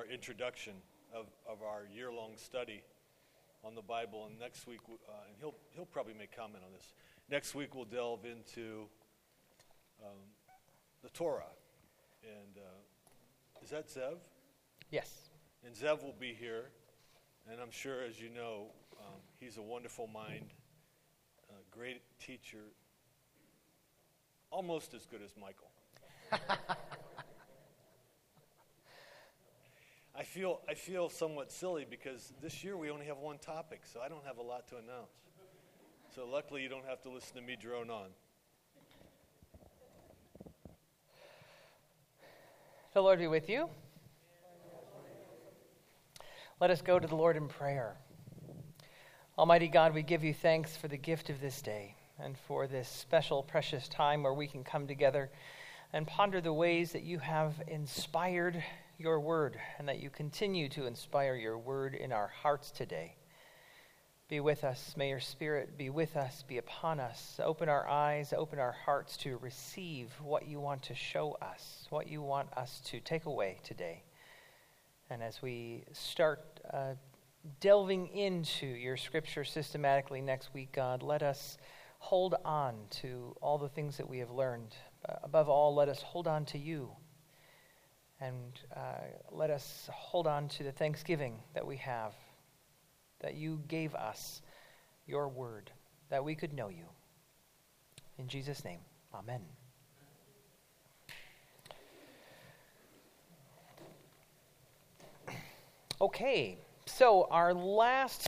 our introduction of, of our year long study on the Bible. And next week, uh, and he'll, he'll probably make comment on this. Next week, we'll delve into um, the Torah. And uh, is that Zev? Yes. And Zev will be here. And I'm sure, as you know, um, he's a wonderful mind, a great teacher, almost as good as Michael. I feel, I feel somewhat silly because this year we only have one topic, so I don't have a lot to announce. So luckily, you don't have to listen to me drone on. The Lord be with you. Let us go to the Lord in prayer. Almighty God, we give you thanks for the gift of this day and for this special, precious time where we can come together and ponder the ways that you have inspired your word and that you continue to inspire your word in our hearts today. Be with us. May your spirit be with us, be upon us. Open our eyes, open our hearts to receive what you want to show us, what you want us to take away today. And as we start uh, delving into your scripture systematically next week, God, let us hold on to all the things that we have learned. Uh, above all, let us hold on to you and uh, let us hold on to the thanksgiving that we have, that you gave us your word, that we could know you. In Jesus' name, amen. Okay, so our last,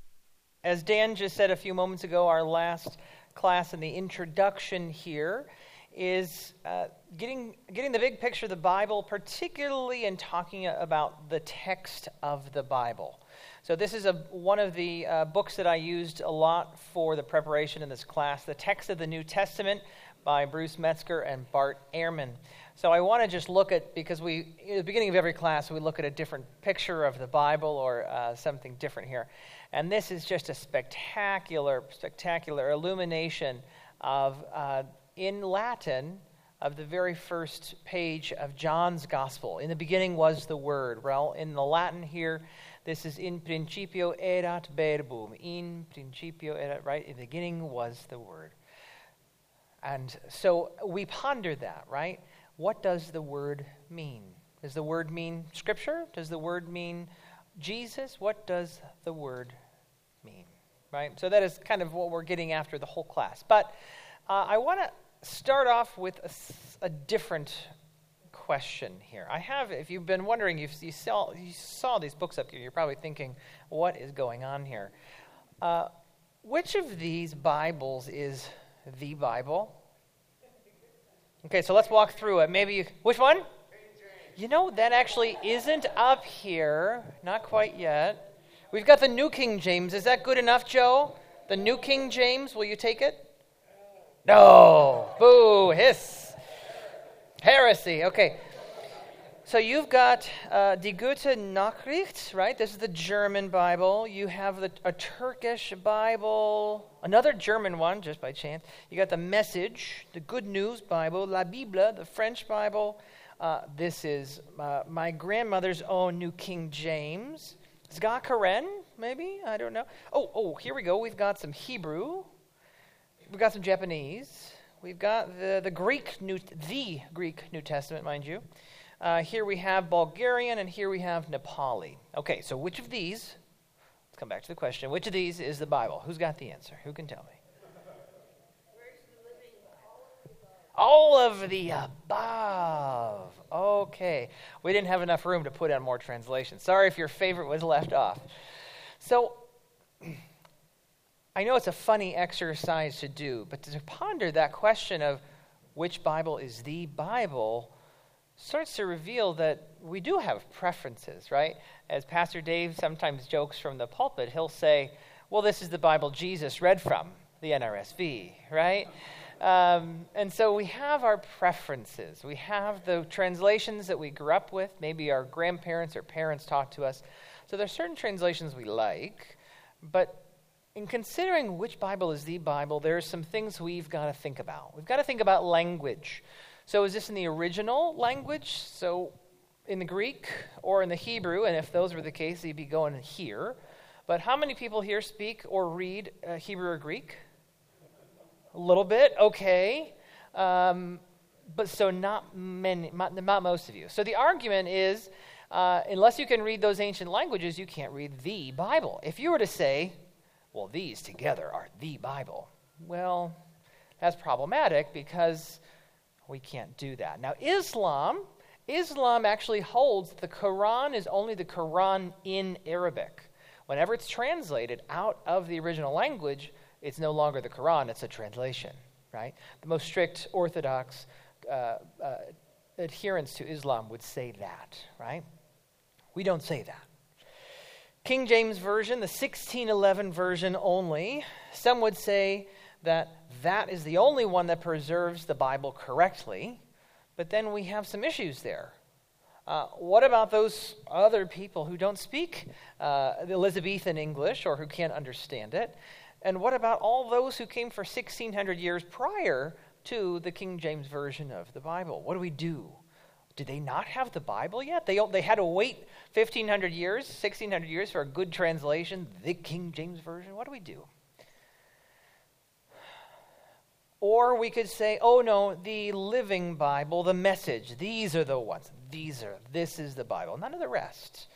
as Dan just said a few moments ago, our last class in the introduction here is uh, getting, getting the big picture of the Bible, particularly in talking about the text of the Bible. So, this is a, one of the uh, books that I used a lot for the preparation in this class The Text of the New Testament by Bruce Metzger and Bart Ehrman. So, I want to just look at, because we, at the beginning of every class, we look at a different picture of the Bible or uh, something different here. And this is just a spectacular, spectacular illumination of uh, in Latin of the very first page of John's Gospel. In the beginning was the Word. Well, in the Latin here, this is in principio erat verbum. In principio erat, right? In the beginning was the Word. And so we ponder that, right? What does the Word mean? Does the Word mean Scripture? Does the Word mean Jesus? What does the Word mean? Right? So that is kind of what we're getting after the whole class. But uh, I want to start off with a, a, different question here. I have, if you've been wondering, you, you, saw, you saw these books up here, you're probably thinking, what is going on here? Uh, which of these Bibles is the Bible? Okay, so let's walk through it. Maybe you, which one? You know, that actually isn't up here. Not quite yet. We've got the New King James. Is that good enough, Joe? The New King James, will you take it? No. Boo. Hiss. Heresy. Okay. So you've got uh, Die Gute Nachricht, right? This is the German Bible. You have the, a Turkish Bible, another German one, just by chance. You got the Message, the Good News Bible, La Bible, the French Bible. Uh, this is uh, my grandmother's own New King James. Zgakaren, maybe? I don't know. Oh, oh, here we go. We've got some Hebrew we've got some Japanese. We've got the, the Greek New, the Greek New Testament, mind you. Uh, here we have Bulgarian, and here we have Nepali. Okay, so which of these? Let's come back to the question. Which of these is the Bible? Who's got the answer? Who can tell me? All of the above. Okay. We didn't have enough room to put in more translations. Sorry if your favorite was left off. So, I know it's a funny exercise to do, but to ponder that question of which Bible is the Bible starts to reveal that we do have preferences, right? As Pastor Dave sometimes jokes from the pulpit, he'll say, Well, this is the Bible Jesus read from, the NRSV, right? Um, and so we have our preferences. We have the translations that we grew up with. Maybe our grandparents or parents taught to us. So there are certain translations we like, but in considering which Bible is the Bible, there are some things we've got to think about. We've got to think about language. So, is this in the original language? So, in the Greek or in the Hebrew, and if those were the case, you'd be going here. But how many people here speak or read uh, Hebrew or Greek? A little bit, okay. Um, but so not many, not, most of you. So the argument is, uh, unless you can read those ancient languages, you can't read the Bible. If you were to say, well, these together are the Bible, well, that's problematic because we can't do that. Now, Islam, Islam actually holds the Quran is only the Quran in Arabic. Whenever it's translated out of the original language, it's no longer the Quran, it's a translation, right? The most strict Orthodox uh, uh, to Islam would say that, right? We don't say that. King James Version, the 1611 version only, some would say that that is the only one that preserves the Bible correctly, but then we have some issues there. Uh, what about those other people who don't speak uh, Elizabethan English or who can't understand it? And what about all those who came for 1600 years prior to the King James Version of the Bible? What do we do? Did they not have the Bible yet? They, they had to wait 1500 years, 1600 years for a good translation, the King James Version. What do we do? Or we could say, oh no, the living Bible, the message, these are the ones. These are, this is the Bible, none of the rest.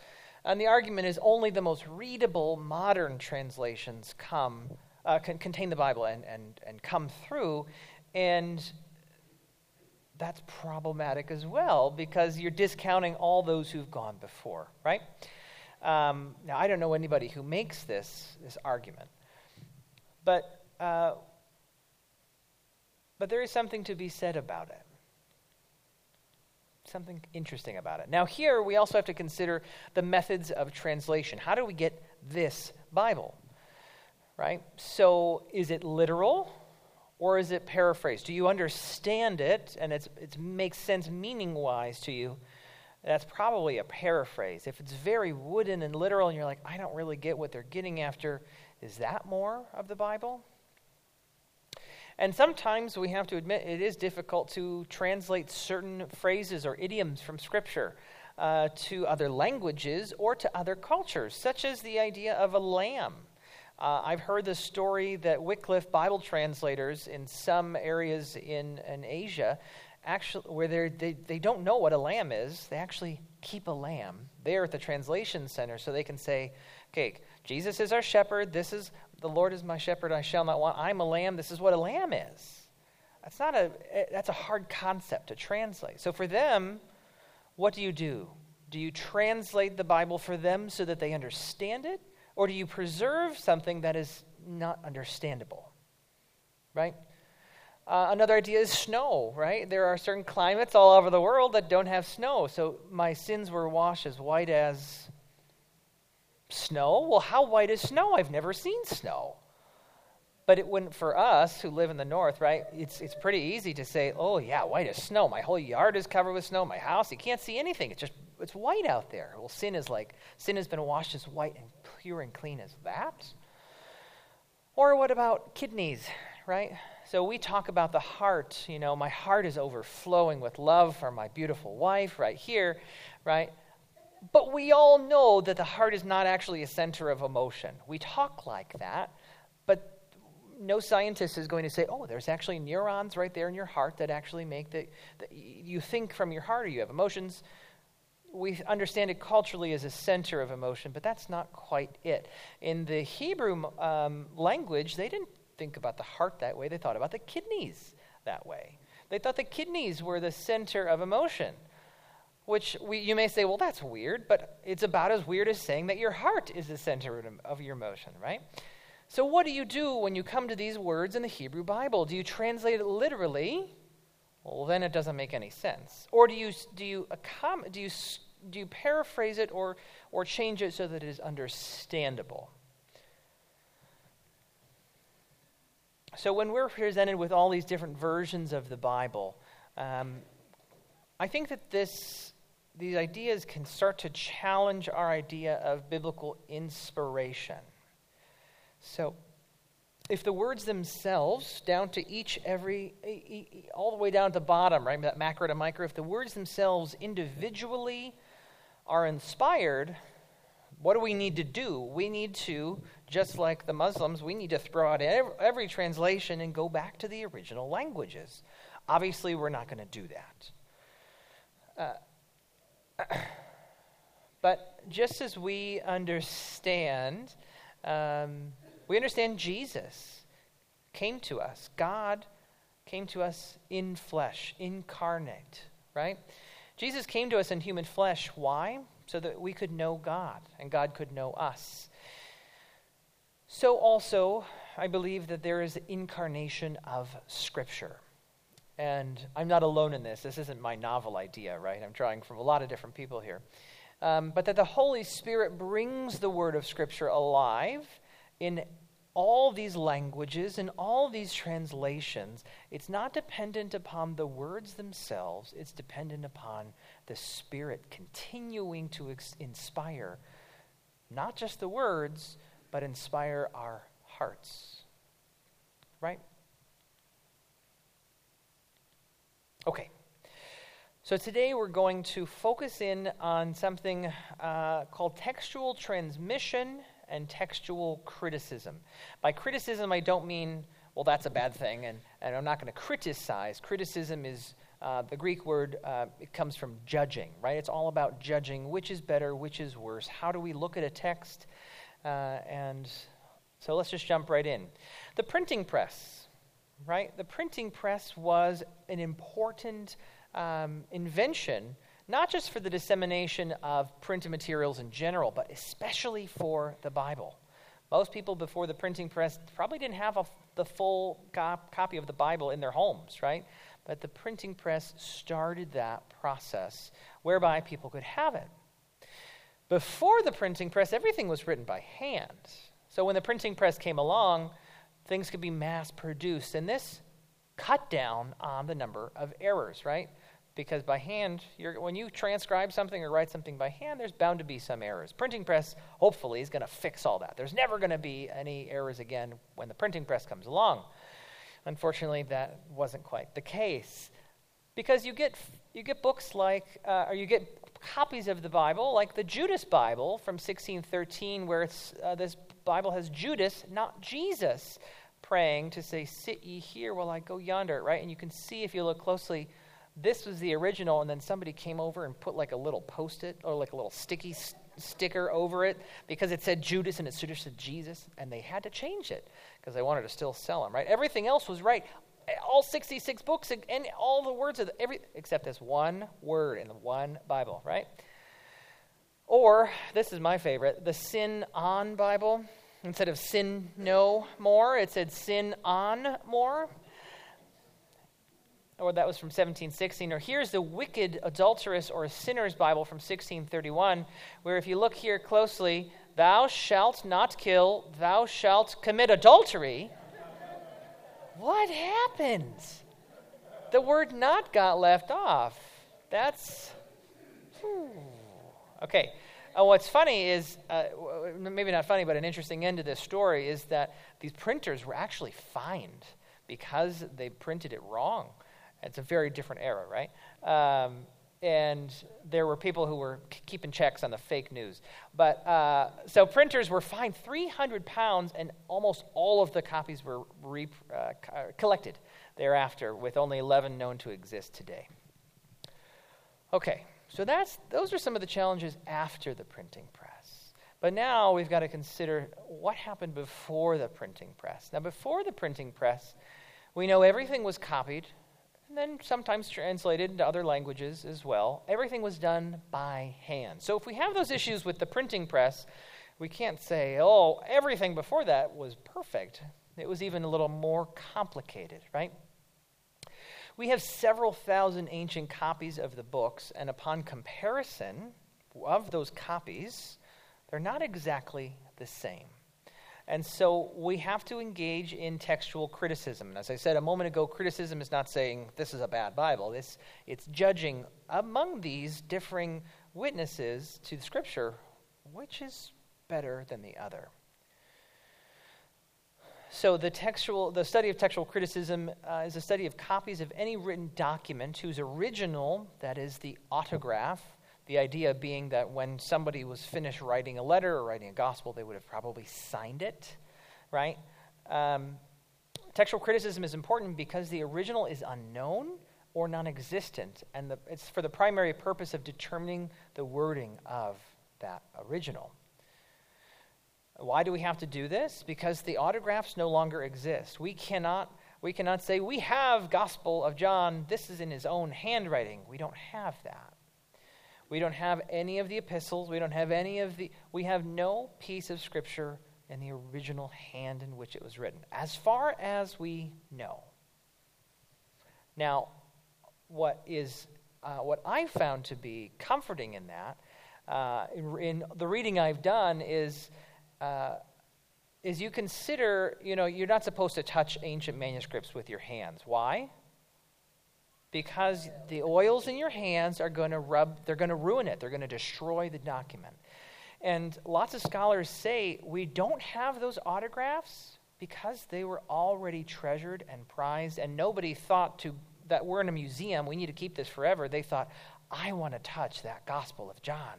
And the argument is only the most readable modern translations come, uh, contain the Bible and, and, and come through. And that's problematic as well because you're discounting all those who've gone before, right? Um, now, I don't know anybody who makes this, this argument. But uh, but there is something to be said about it. Something interesting about it. Now, here we also have to consider the methods of translation. How do we get this Bible? Right? So, is it literal or is it paraphrased? Do you understand it and it makes sense meaning wise to you? That's probably a paraphrase. If it's very wooden and literal and you're like, I don't really get what they're getting after, is that more of the Bible? And sometimes we have to admit it is difficult to translate certain phrases or idioms from Scripture uh, to other languages or to other cultures, such as the idea of a lamb. Uh, I've heard the story that Wycliffe Bible translators in some areas in, in Asia, actually, where they, they don't know what a lamb is, they actually keep a lamb there at the translation center so they can say, okay, Jesus is our shepherd. This is the Lord is my shepherd, I shall not want. I'm a lamb. This is what a lamb is. That's not a eh, that's a hard concept to translate. So for them, what do you do? Do you translate the Bible for them so that they understand it? Or do you preserve something that is not understandable? Right? Uh, another idea is snow, right? There are certain climates all over the world that don't have snow. So my sins were washed as white as Snow? Well, how white is snow? I've never seen snow. But it wouldn't for us who live in the north, right? It's, it's pretty easy to say, oh, yeah, white as snow. My whole yard is covered with snow. My house, you can't see anything. It's just, it's white out there. Well, sin is like, sin has been washed as white and pure and clean as that. Or what about kidneys, right? So we talk about the heart. You know, my heart is overflowing with love for my beautiful wife right here, right? But we all know that the heart is not actually a center of emotion. We talk like that, but no scientist is going to say, oh, there's actually neurons right there in your heart that actually make the you think from your heart or you have emotions. We understand it culturally as a center of emotion, but that's not quite it. In the Hebrew um, language, they didn't think about the heart that way, they thought about the kidneys that way. They thought the kidneys were the center of emotion which we, you may say, well, that's weird, but it's about as weird as saying that your heart is the center of your emotion, right? So, what do you do when you come to these words in the Hebrew Bible? Do you translate it literally? Well, then it doesn't make any sense. Or do you, do you, do you, do you paraphrase it or, or change it so that it is understandable? So, when we're presented with all these different versions of the Bible, um, I think that this these ideas can start to challenge our idea of biblical inspiration. So, if the words themselves, down to each, every, all the way down to the bottom, right, that macro to micro, if the words themselves individually are inspired, what do we need to do? We need to, just like the Muslims, we need to throw out every, translation and go back to the original languages. Obviously, we're not going to do that. Uh, but just as we understand, um, we understand Jesus came to us. God came to us in flesh, incarnate, right? Jesus came to us in human flesh. Why? So that we could know God and God could know us. So, also, I believe that there is incarnation of Scripture. And I'm not alone in this. This isn't my novel idea, right? I'm drawing from a lot of different people here. Um, but that the Holy Spirit brings the Word of Scripture alive in all these languages and all these translations. It's not dependent upon the words themselves, it's dependent upon the Spirit continuing to ex- inspire not just the words, but inspire our hearts. Right? Okay. So today we're going to focus in on something uh, called textual transmission and textual criticism. By criticism, I don't mean, well, that's a bad thing, and, and I'm not going to criticize. Criticism is uh, the Greek word, uh, it comes from judging, right? It's all about judging which is better, which is worse. How do we look at a text? Uh, and so let's just jump right in. The printing press right? The printing press was an important um, invention, not just for the dissemination of printed materials in general, but especially for the Bible. Most people before the printing press probably didn't have a, the full cop, copy of the Bible in their homes, right? But the printing press started that process whereby people could have it. Before the printing press, everything was written by hand. So when the printing press came along, things could be mass produced. And this cut down on the number of errors, right? Because by hand, when you transcribe something or write something by hand, there's bound to be some errors. Printing press, hopefully, is going to fix all that. There's never going to be any errors again when the printing press comes along. Unfortunately, that wasn't quite the case. Because you get, you get books like, uh, or you get copies of the Bible, like the Judas Bible from 1613, where uh, this Bible has Judas, not Jesus, praying to say, Sit ye here while I go yonder, right? And you can see if you look closely, this was the original, and then somebody came over and put like a little post it or like a little sticky st- sticker over it because it said Judas and it should have said Jesus, and they had to change it because they wanted to still sell them, right? Everything else was right. All 66 books and all the words of the, every except this one word in the one Bible, right? Or, this is my favorite, the Sin On Bible. Instead of sin no more, it said sin on more. Or that was from 1716. Or here's the wicked, adulterous, or sinner's Bible from 1631, where if you look here closely, thou shalt not kill, thou shalt commit adultery. what happens? The word not got left off. That's. Whew. Okay. Uh, what's funny is, uh, maybe not funny, but an interesting end to this story is that these printers were actually fined because they printed it wrong. It's a very different era, right? Um, and there were people who were keeping checks on the fake news. But uh, so printers were fined 300 pounds, and almost all of the copies were re- uh, collected thereafter, with only 11 known to exist today. Okay, so that's, those are some of the challenges after the printing press. But now we've got to consider what happened before the printing press. Now, before the printing press, we know everything was copied then sometimes translated into other languages as well. Everything was done by hand. So if we have those issues with the printing press, we can't say, oh, everything before that was perfect. It was even a little more complicated, right? We have several thousand ancient copies of the books, and upon comparison of those copies, they're not exactly the same. And so we have to engage in textual criticism. And as I said a moment ago, criticism is not saying this is a bad Bible. It's, it's judging among these differing witnesses to the Scripture which is better than the other. So the textual, the study of textual criticism uh, is a study of copies of any written document whose original, that is the autograph, The idea being that when somebody was finished writing a letter or writing a gospel, they would have probably signed it, right? Um, textual criticism is important because the original is unknown or non existent, and the, it's for the primary purpose of determining the wording of that original. Why do we have to do this? Because the autographs no longer exist. We cannot, we cannot say, we have Gospel of John, this is in his own handwriting. We don't have that. We don't have any of the epistles. We don't have any of the, we have no piece of Scripture in the original hand in which it was written, as far as we know. Now, what is uh, what I found to be comforting in that, uh, in, in, the reading I've done, is uh, is you consider, you know, you're not supposed to touch ancient manuscripts with your hands. Why? Because the oils in your hands are going to rub, they're going to ruin it. They're going to destroy the document. And lots of scholars say we don't have those autographs because they were already treasured and prized, and nobody thought to that we're in a museum, we need to keep this forever. They thought, I want to touch that Gospel of John.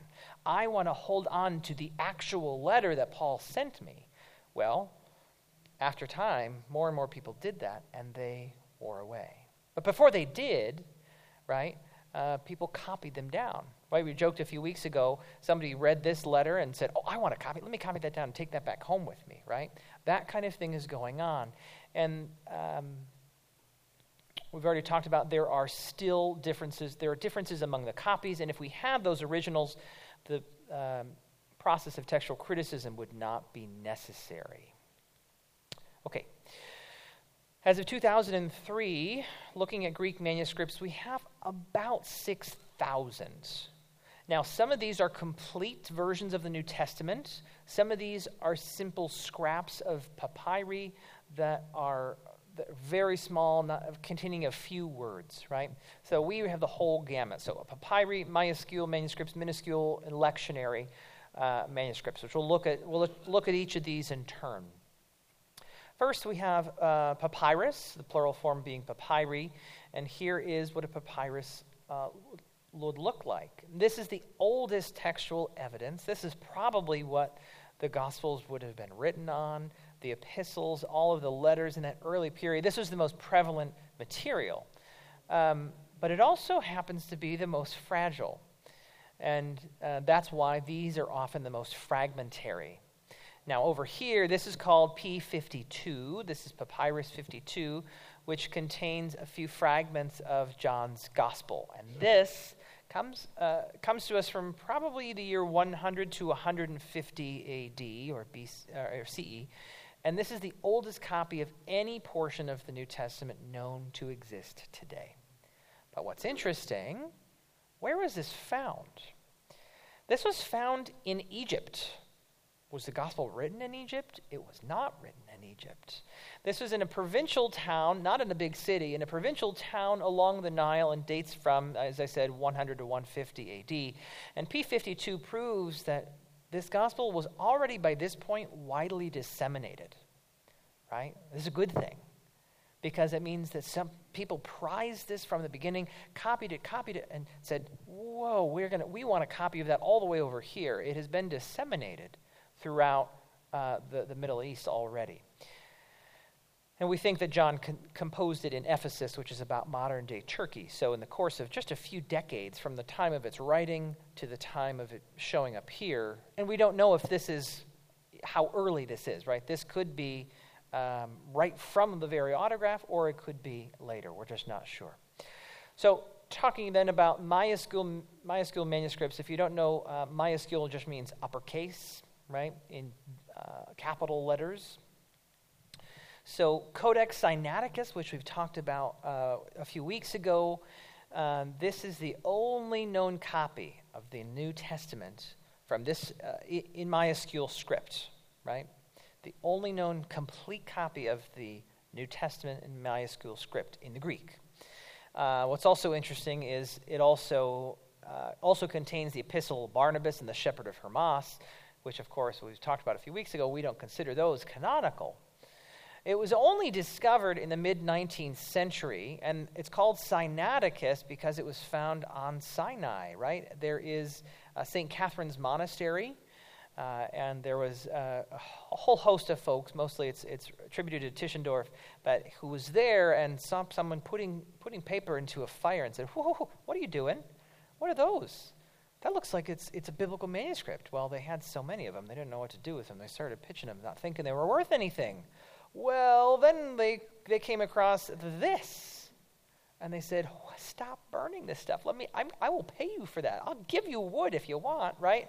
I want to hold on to the actual letter that Paul sent me. Well, after time, more and more people did that, and they wore away. But before they did, right, uh, people copied them down. Right? We joked a few weeks ago, somebody read this letter and said, Oh, I want to copy. Let me copy that down and take that back home with me, right? That kind of thing is going on. And um, we've already talked about there are still differences. There are differences among the copies, and if we have those originals, the um, process of textual criticism would not be necessary. Okay. As of 2003, looking at Greek manuscripts, we have about 6,000. Now, some of these are complete versions of the New Testament. Some of these are simple scraps of papyri that are very small, not, containing a few words, right? So we have the whole gamut. So papyri, majuscule manuscripts, minuscule, and lectionary uh, manuscripts, which we'll look at. We'll look at each of these in turn. First, we have uh, papyrus, the plural form being papyri, and here is what a papyrus uh, would look like. This is the oldest textual evidence. This is probably what the Gospels would have been written on the epistles, all of the letters in that early period. This was the most prevalent material. Um, but it also happens to be the most fragile. And uh, that's why these are often the most fragmentary. Now, over here, this is called P52. This is Papyrus 52, which contains a few fragments of John's Gospel. And this comes, uh, comes to us from probably the year 100 to 150 AD or, BC, or CE. And this is the oldest copy of any portion of the New Testament known to exist today. But what's interesting, where was this found? This was found in Egypt. Was the gospel written in Egypt? It was not written in Egypt. This was in a provincial town, not in a big city, in a provincial town along the Nile and dates from, as I said, 100 to 150 AD. And P52 proves that this gospel was already by this point widely disseminated, right? This is a good thing because it means that some people prized this from the beginning, copied it, copied it, and said, "Whoa, we're gonna, we want a copy of that all the way over here." It has been disseminated throughout uh, the, the Middle East already. And we think that John con- composed it in Ephesus, which is about modern day Turkey. So, in the course of just a few decades, from the time of its writing to the time of it showing up here, and we don't know if this is how early this is, right? This could be um, right from the very autograph, or it could be later. We're just not sure. So, talking then about majuscule, majuscule manuscripts, if you don't know, uh, just means uppercase, right? In uh, capital letters. So, Codex Sinaiticus, which we've talked about uh, a few weeks ago, um, this is the only known copy of the New Testament from this uh, in majuscule script, right? The only known complete copy of the New Testament in majuscule script in the Greek. Uh, what's also interesting is it also uh, also contains the Epistle of Barnabas and the Shepherd of Hermas, which, of course, we've talked about a few weeks ago. We don't consider those canonical It was only discovered in the mid 19th century, and it's called Sinaiticus because it was found on Sinai, right? There is uh, St. Catherine's Monastery, uh, and there was uh, a whole host of folks, mostly it's, it's attributed to Tischendorf, but who was there and saw someone putting, putting paper into a fire and said, Whoa, what are you doing? What are those? That looks like it's, it's a biblical manuscript. Well, they had so many of them, they didn't know what to do with them. They started pitching them, not thinking they were worth anything. Well, then they, they came across this. And they said, Stop burning this stuff. Let me, I'm, I will pay you for that. I'll give you wood if you want, right?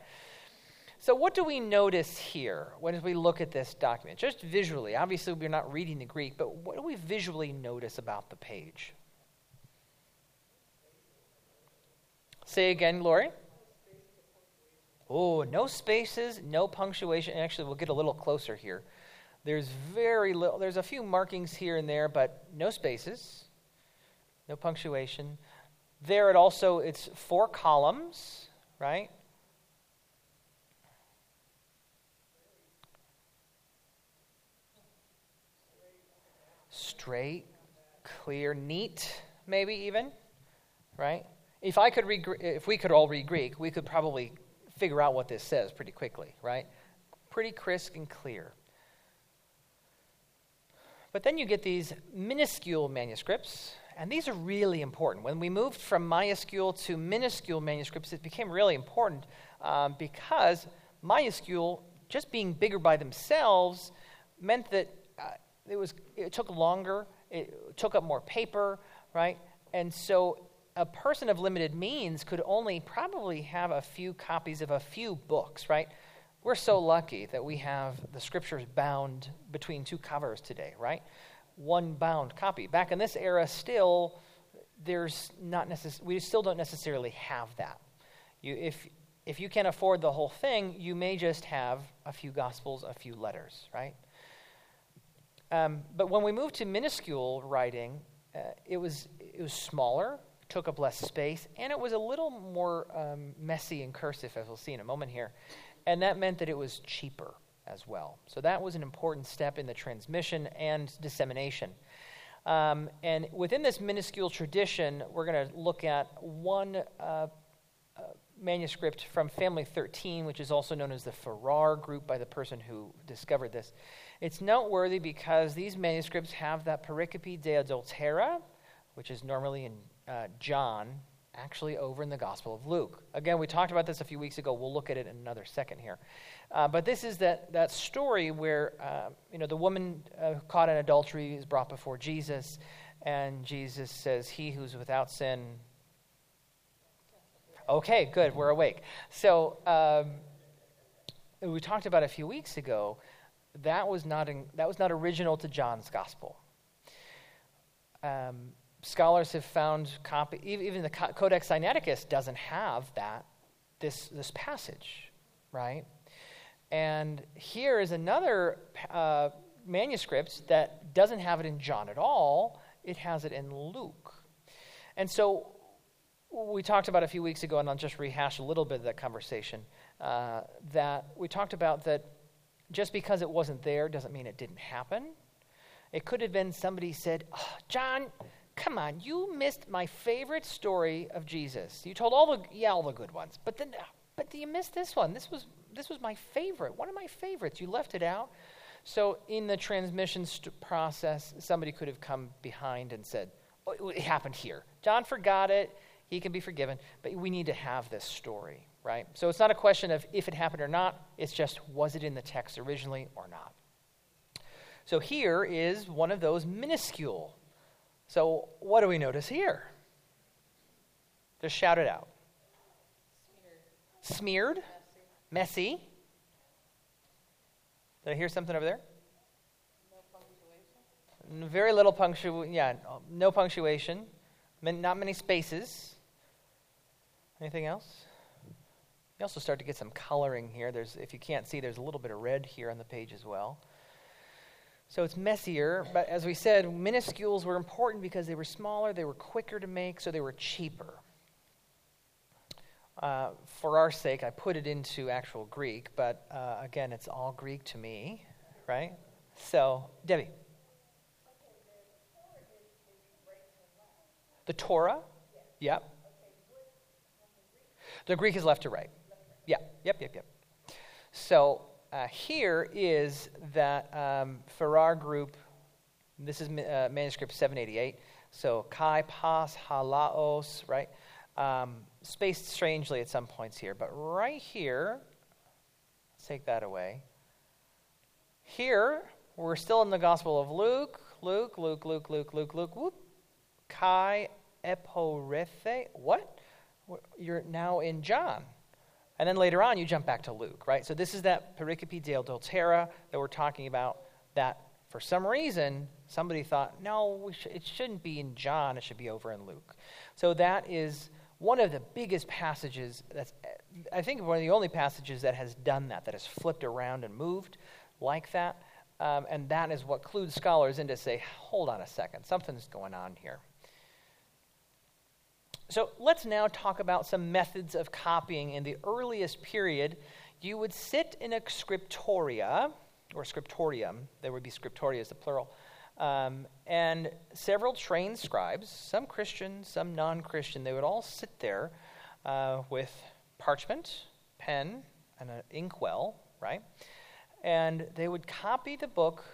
So, what do we notice here when we look at this document? Just visually. Obviously, we're not reading the Greek, but what do we visually notice about the page? Say again, Lori. Oh, no spaces, no punctuation. Actually, we'll get a little closer here. There's very little, there's a few markings here and there, but no spaces, no punctuation. There it also, it's four columns, right? Straight, clear, neat, maybe even, right? If I could read, if we could all read Greek, we could probably figure out what this says pretty quickly, right? Pretty crisp and clear. But then you get these minuscule manuscripts, and these are really important. When we moved from majuscule to minuscule manuscripts, it became really important um, because majuscule, just being bigger by themselves, meant that uh, it, was, it took longer, it took up more paper, right? And so a person of limited means could only probably have a few copies of a few books, right? We're so lucky that we have the scriptures bound between two covers today, right? One bound copy. Back in this era, still, there's not necess- we still don't necessarily have that. You, if, if you can't afford the whole thing, you may just have a few gospels, a few letters, right? Um, but when we moved to minuscule writing, uh, it, was, it was smaller, took up less space, and it was a little more um, messy and cursive, as we'll see in a moment here. And that meant that it was cheaper as well. So that was an important step in the transmission and dissemination. Um, and within this minuscule tradition, we're going to look at one uh, uh, manuscript from Family 13, which is also known as the Ferrar group by the person who discovered this. It's noteworthy because these manuscripts have that pericope de adultera, which is normally in uh, John, actually over in the Gospel of Luke. Again, we talked about this a few weeks ago. We'll look at it in another second here. Uh, but this is that, that story where uh, you know the woman uh, caught in adultery is brought before Jesus, and Jesus says, "He who's without sin." Okay, good. We're awake. So um, we talked about a few weeks ago. That was not in, that was not original to John's Gospel. Um, scholars have found copy, even the Codex Sinaiticus doesn't have that, this, this passage, right? And here is another uh, manuscript that doesn't have it in John at all, it has it in Luke. And so we talked about a few weeks ago, and I'll just rehash a little bit of that conversation, uh, that we talked about that just because it wasn't there doesn't mean it didn't happen. It could have been somebody said, oh, John, come on, you missed my favorite story of Jesus. You told all the yeah, all the good ones, but then but you missed this one. This was this was my favorite, one of my favorites. You left it out. So in the transmission st- process, somebody could have come behind and said, oh, "It happened here. John forgot it. He can be forgiven, but we need to have this story." Right? So it's not a question of if it happened or not, it's just was it in the text originally or not. So here is one of those minuscule so, what do we notice here? Just shout it out. Smeared. Messy. Did I hear something over there? No. Very little punctuation. Yeah, no punctuation. Not many spaces. Anything else? You also start to get some coloring here. There's, if you can't see, there's a little bit of red here on the page as well. So it's messier, but as we said, minuscules were important because they were smaller, they were quicker to make, so they were cheaper. Uh, for our sake, I put it into actual Greek, but uh, again, it's all Greek to me, right? So, Debbie. The Torah? Yep. The Greek is left to right. Yeah, yep, yep, yep. So, uh, here is that um, Ferrar group, this is uh, manuscript 788. So kai, pas, halaos, right? Um, spaced strangely at some points here. But right here, let's take that away. Here, we're still in the Gospel of Luke. Luke, Luke, Luke, Luke, Luke, Luke, whoop. Kai eporethe. What? You're now in John. And then later on, you jump back to Luke, right? So this is that pericope de adultera that we're talking about that for some reason, somebody thought, no, sh- it shouldn't be in John, it should be over in Luke. So that is one of the biggest passages that's, I think, one of the only passages that has done that, that has flipped around and moved like that. Um, and that is what clues scholars in to say, hold on a second, something's going on here. So let's now talk about some methods of copying in the earliest period. You would sit in a scriptoria, or scriptorium, there would be scriptoria as the plural, um, and several trained scribes, some Christian, some non Christian, they would all sit there uh, with parchment, pen, and an inkwell, right? And they would copy the book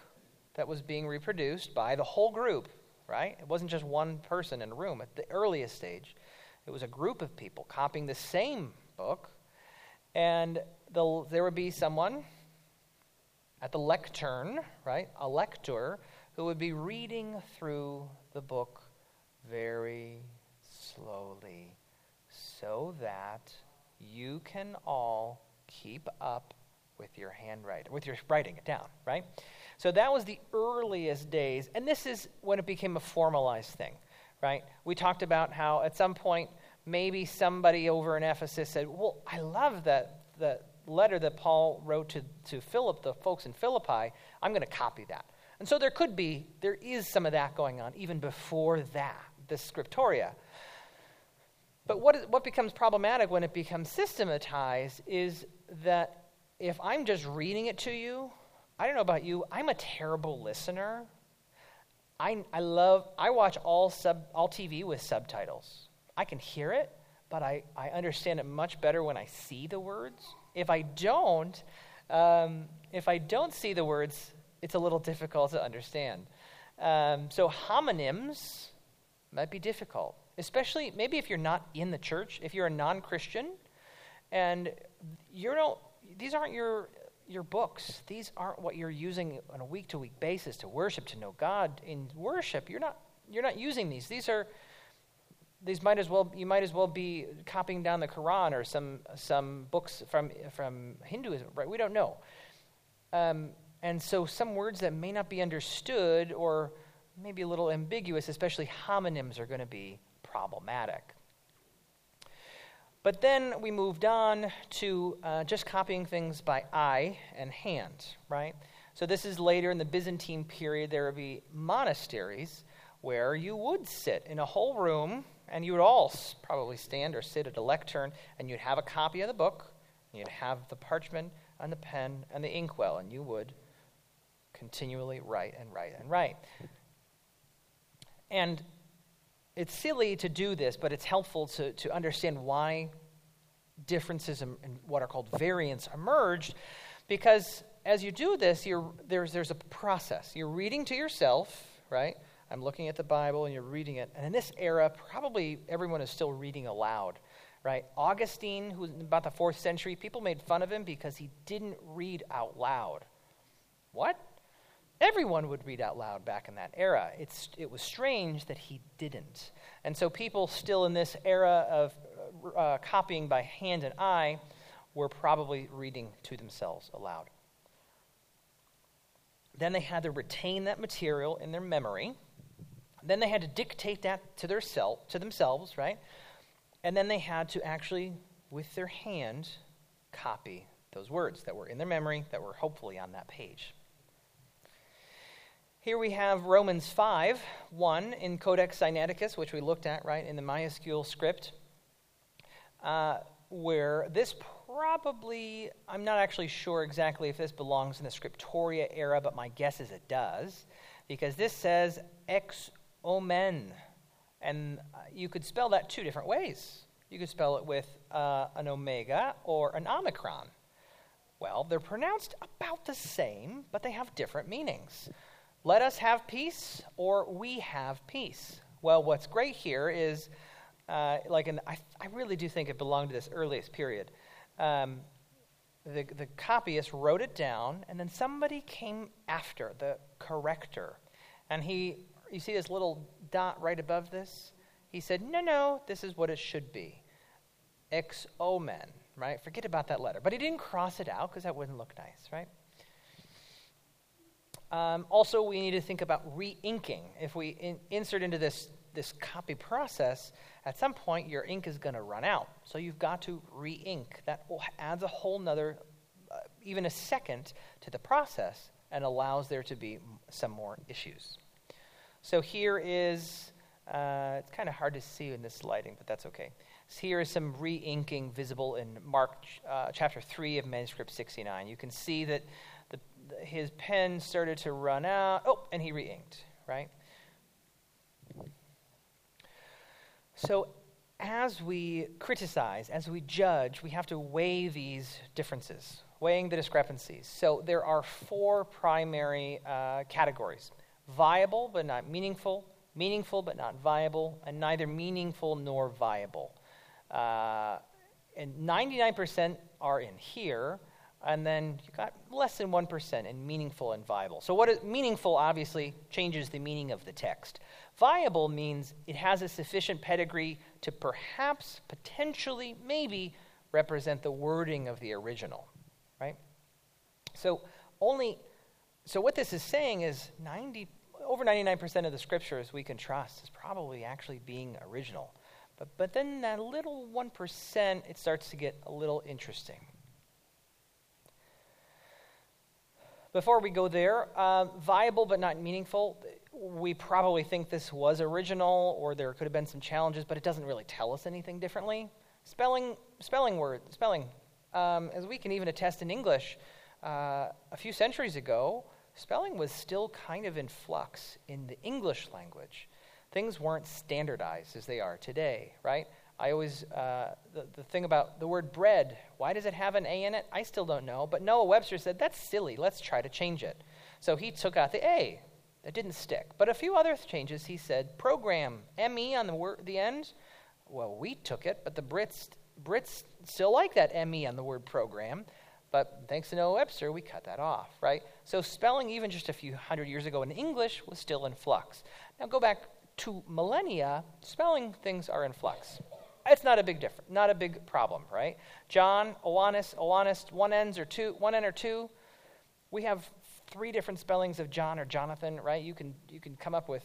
that was being reproduced by the whole group, right? It wasn't just one person in a room at the earliest stage. It was a group of people copying the same book, and the, there would be someone at the lectern, right? A lector who would be reading through the book very slowly so that you can all keep up with your handwriting, with your writing it down, right? So that was the earliest days, and this is when it became a formalized thing, right? We talked about how at some point maybe somebody over in Ephesus said, "Well, I love that the letter that Paul wrote to, to Philip, the folks in Philippi. I'm going to copy that." And so there could be, there is some of that going on even before that, the scriptoria. But what, is, what becomes problematic when it becomes systematized is that if I'm just reading it to you, I don't know about you, I'm a terrible listener. I, I love, I watch all, sub, all TV with subtitles. I can hear it, but I, I understand it much better when I see the words. If I don't, um, if I don't see the words, it's a little difficult to understand. Um, so homonyms might be difficult, especially maybe if you're not in the church, if you're a non-Christian, and you don't. These aren't your your books. These aren't what you're using on a week-to-week basis to worship, to know God in worship. You're not you're not using these. These are these might as well you might as well be copying down the Quran or some some books from from Hinduism, right? We don't know. Um, and so some words that may not be understood or maybe a little ambiguous, especially homonyms, are going to be problematic. But then we moved on to uh, just copying things by eye and hand, right? So this is later in the Byzantine period. There would be monasteries where you would sit in a whole room and you would all probably stand or sit at a lectern and you'd have a copy of the book, you'd have the parchment and the pen and the inkwell, and you would continually write and write and write. And it's silly to do this, but it's helpful to, to understand why differences in what are called variants emerged, because as you do this, there's, there's a process. You're reading to yourself, right? I'm looking at the Bible and you're reading it. And in this era, probably everyone is still reading aloud, right? Augustine, who was about the fourth century, people made fun of him because he didn't read out loud. What? Everyone would read out loud back in that era. It's, it was strange that he didn't. And so people still in this era of uh, copying by hand and eye were probably reading to themselves aloud. Then they had to retain that material in their memory. Then they had to dictate that to, their self, to themselves, right? And then they had to actually, with their hand, copy those words that were in their memory that were hopefully on that page. Here we have Romans 5 1 in Codex Sinaiticus, which we looked at, right, in the majuscule script, uh, where this probably, I'm not actually sure exactly if this belongs in the Scriptoria era, but my guess is it does, because this says ex omen. And uh, you could spell that two different ways. You could spell it with uh, an omega or an omicron. Well, they're pronounced about the same, but they have different meanings. Let us have peace, or we have peace. Well, what's great here is, uh, like, an, I, I really do think it belonged to this earliest period. Um, the, the copyist wrote it down, and then somebody came after, the corrector. And he, you see this little dot right above this? He said, no, no, this is what it should be. Ex omen, right? Forget about that letter. But he didn't cross it out because that wouldn't look nice, right? Um, also, we need to think about re inking. If we in, insert into this, this copy process, at some point your ink is going to run out. So you've got to re ink. That adds a whole nother, uh, even a second to the process and allows there to be some more issues. So here is, uh, it's kind of hard to see in this lighting, but that's okay. So here is some re inking visible in Mark uh, chapter 3 of manuscript 69. You can see that his pen started to run out. Oh, and he re inked, right? So, as we criticize, as we judge, we have to weigh these differences, weighing the discrepancies. So, there are four primary uh, categories viable but not meaningful, meaningful but not viable, and neither meaningful nor viable. Uh, and 99% are in here, and then you got less than 1% in meaningful and viable. So, what is meaningful obviously changes the meaning of the text. Viable means it has a sufficient pedigree to perhaps, potentially, maybe represent the wording of the original, right? So, only so what this is saying is 90 over 99% of the scriptures we can trust is probably actually being original. But, but then that little 1%, it starts to get a little interesting. Before we go there, uh, viable but not meaningful, we probably think this was original or there could have been some challenges, but it doesn't really tell us anything differently. Spelling, spelling word, spelling. Um, as we can even attest in English, uh, a few centuries ago, spelling was still kind of in flux in the English language. Things weren't standardized as they are today, right? I always, uh, the, the thing about the word bread, why does it have an A in it? I still don't know. But Noah Webster said, that's silly. Let's try to change it. So he took out the A. That didn't stick. But a few other changes, he said, program, M-E on the, word, the end. Well, we took it, but the Brits, Brits still like that M-E on the word program. But thanks to Noah Webster, we cut that off, right? So spelling, even just a few hundred years ago in English, was still in flux. Now go back to millennia, spelling things are in flux. It's not a big difference, not a big problem, right? John, Ioannes, Ioannes, one ends or two, one N or two. We have three different spellings of John or Jonathan, right? You can you can come up with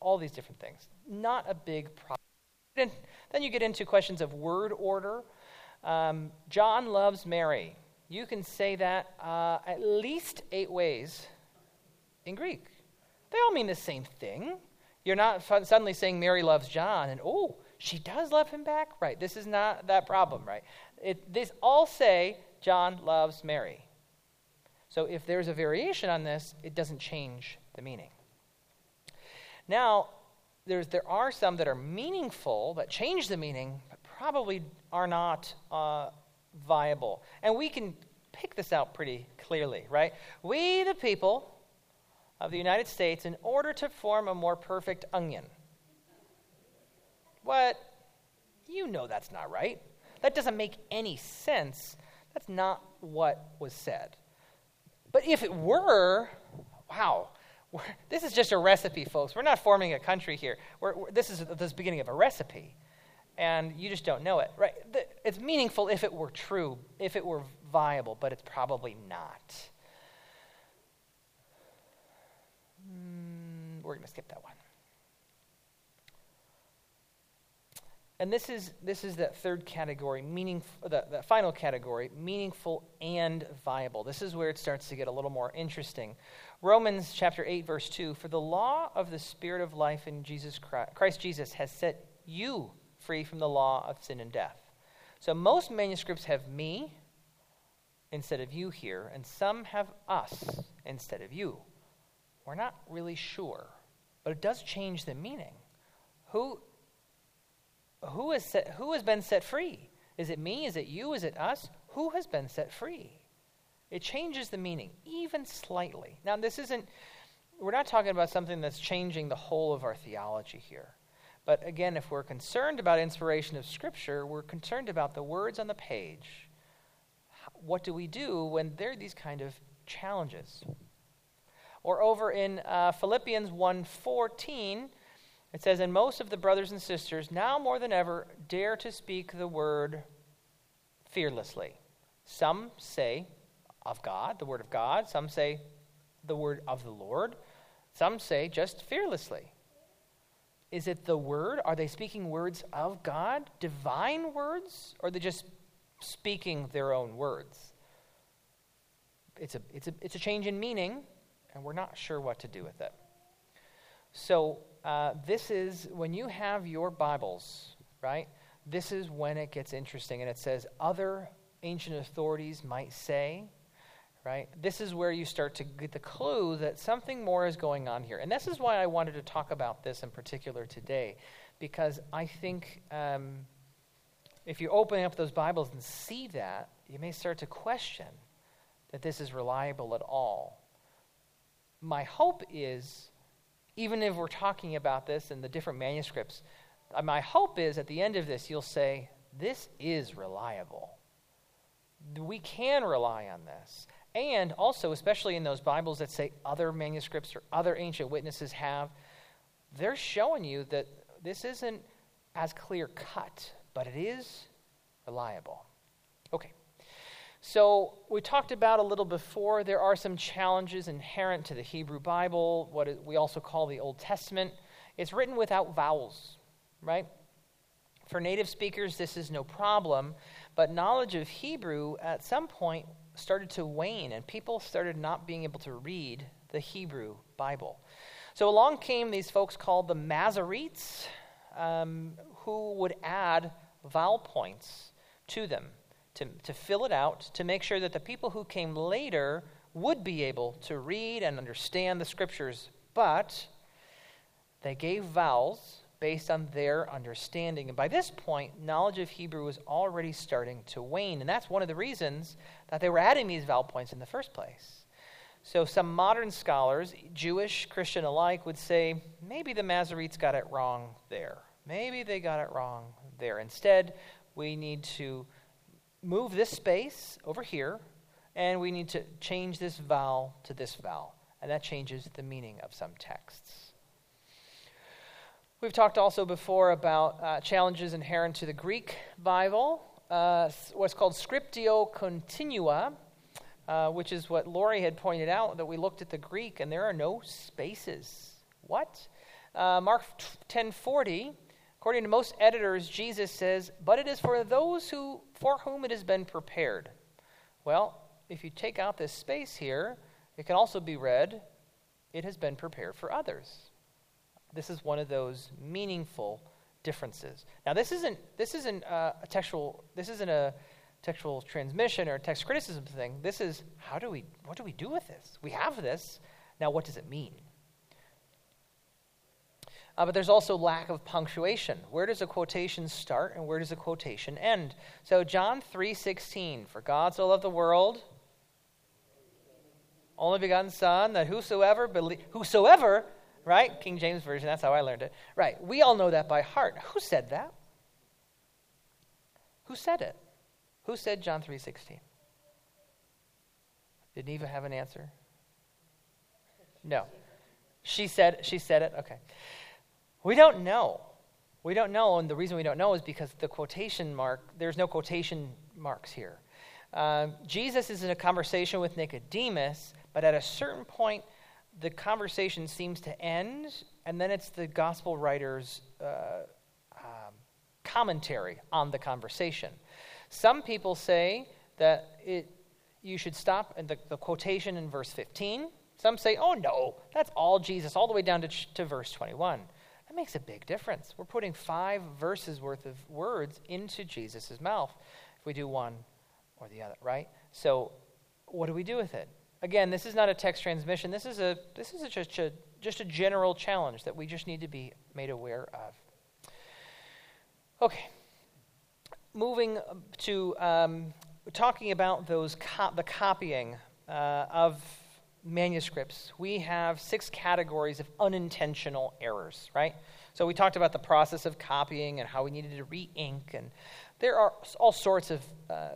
all these different things. Not a big problem. Then you get into questions of word order. Um, John loves Mary. You can say that uh, at least eight ways in Greek. They all mean the same thing. You're not suddenly saying Mary loves John and, oh, she does love him back? Right. This is not that problem, right? It, these all say John loves Mary. So if there's a variation on this, it doesn't change the meaning. Now, there's, there are some that are meaningful, that change the meaning, but probably are not uh, viable. And we can pick this out pretty clearly, right? We, the people of the United States, in order to form a more perfect onion. What? You know that's not right. That doesn't make any sense. That's not what was said. But if it were, wow, this is just a recipe, folks. We're not forming a country here. We're, we're, this is the beginning of a recipe and you just don't know it, right? It's meaningful if it were true, if it were viable, but it's probably not. Mm, we're going to skip that one. And this is this is that third category, meaningful. The, the final category, meaningful and viable. This is where it starts to get a little more interesting. Romans chapter eight, verse two: For the law of the Spirit of life in Jesus Christ, Christ Jesus has set you free from the law of sin and death. So most manuscripts have me instead of you here, and some have us instead of you. We're not really sure, but it does change the meaning. Who, who, is set, who has been set free? Is it me? Is it you? Is it us? Who has been set free? It changes the meaning, even slightly. Now, this isn't, we're not talking about something that's changing the whole of our theology here. But again, if we're concerned about inspiration of Scripture, we're concerned about the words on the page. What do we do when there are these kind of challenges? Or over in uh, Philippians 1:14, it says, "And most of the brothers and sisters now more than ever dare to speak the word fearlessly. Some say of God, the word of God. Some say the word of the Lord. Some say just fearlessly. Is it the word? Are they speaking words of God, divine words, or are they just speaking their own words? It's a, it's a, it's a change in meaning, and we're not sure what to do with it. So, uh, this is when you have your Bibles, right? This is when it gets interesting, and it says, Other ancient authorities might say, right? This is where you start to get the clue that something more is going on here. And this is why I wanted to talk about this in particular today, because I think um, if you open up those Bibles and see that, you may start to question that this is reliable at all. My hope is, even if we're talking about this in the different manuscripts, uh, my hope is at the end of this, you'll say, This is reliable. We can rely on this. And also, especially in those Bibles that say other manuscripts or other ancient witnesses have, they're showing you that this isn't as clear cut, but it is reliable. So, we talked about a little before, there are some challenges inherent to the Hebrew Bible, what we also call the Old Testament. It's written without vowels, right? For native speakers, this is no problem, but knowledge of Hebrew at some point started to wane and people started not being able to read the Hebrew Bible. So along came these folks called the Masoretes, um, who would add vowel points to them to, to fill it out, to make sure that the people who came later would be able to read and understand the scriptures. But they gave vowels based on their understanding. And by this point, knowledge of Hebrew was already starting to wane. And that's one of the reasons that they were adding these vowel points in the first place. So some modern scholars, Jewish, Christian alike, would say maybe the Masoretes got it wrong there. Maybe they got it wrong there. Instead, we need to move this space over here, and we need to change this vowel to this vowel. And that changes the meaning of some texts. We've talked also before about uh, challenges inherent to the Greek Bible, uh, what's called scriptio continua, uh, which is what Lori had pointed out, that we looked at the Greek and there are no spaces. What? Uh, Mark 10:40, according to most editors, Jesus says, "But it is for those who for whom it has been prepared." Well, if you take out this space here, it can also be read, "It has been prepared for others." This is one of those meaningful differences. Now, this isn't this isn't uh, a textual this isn't a textual transmission or text criticism thing. This is how do we what do we do with this? We have this. Now, what does it mean? Uh, but there's also lack of punctuation. Where does a quotation start and where does a quotation end? So John 3:16, for God so loved the world, only begotten Son, that whosoever believe, whosoever right? King James Version, that's how I learned it. Right. We all know that by heart. Who said that? Who said it? Who said John 3:16? Did Neva have an answer? No. She said she said it. Okay. We don't know. We don't know, and the reason we don't know is because the quotation mark, there's no quotation marks here. Uh, Jesus is in a conversation with Nicodemus, but at a certain point, the conversation seems to end, and then it's the gospel writer's uh, um, commentary on the conversation. Some people say that it, you should stop at the, the quotation in verse 15. Some say, oh no, that's all Jesus, all the way down to, to verse 21. That makes a big difference. We're putting five verses worth of words into Jesus' mouth if we do one or the other, right? So, what do we do with it? Again, this is not a text transmission. This is, a, this is a, just, a, just a general challenge that we just need to be made aware of. Okay. Moving to um, talking about those co- the copying uh, of manuscripts, we have six categories of unintentional errors, right? So we talked about the process of copying and how we needed to re-ink, and there are all sorts of uh,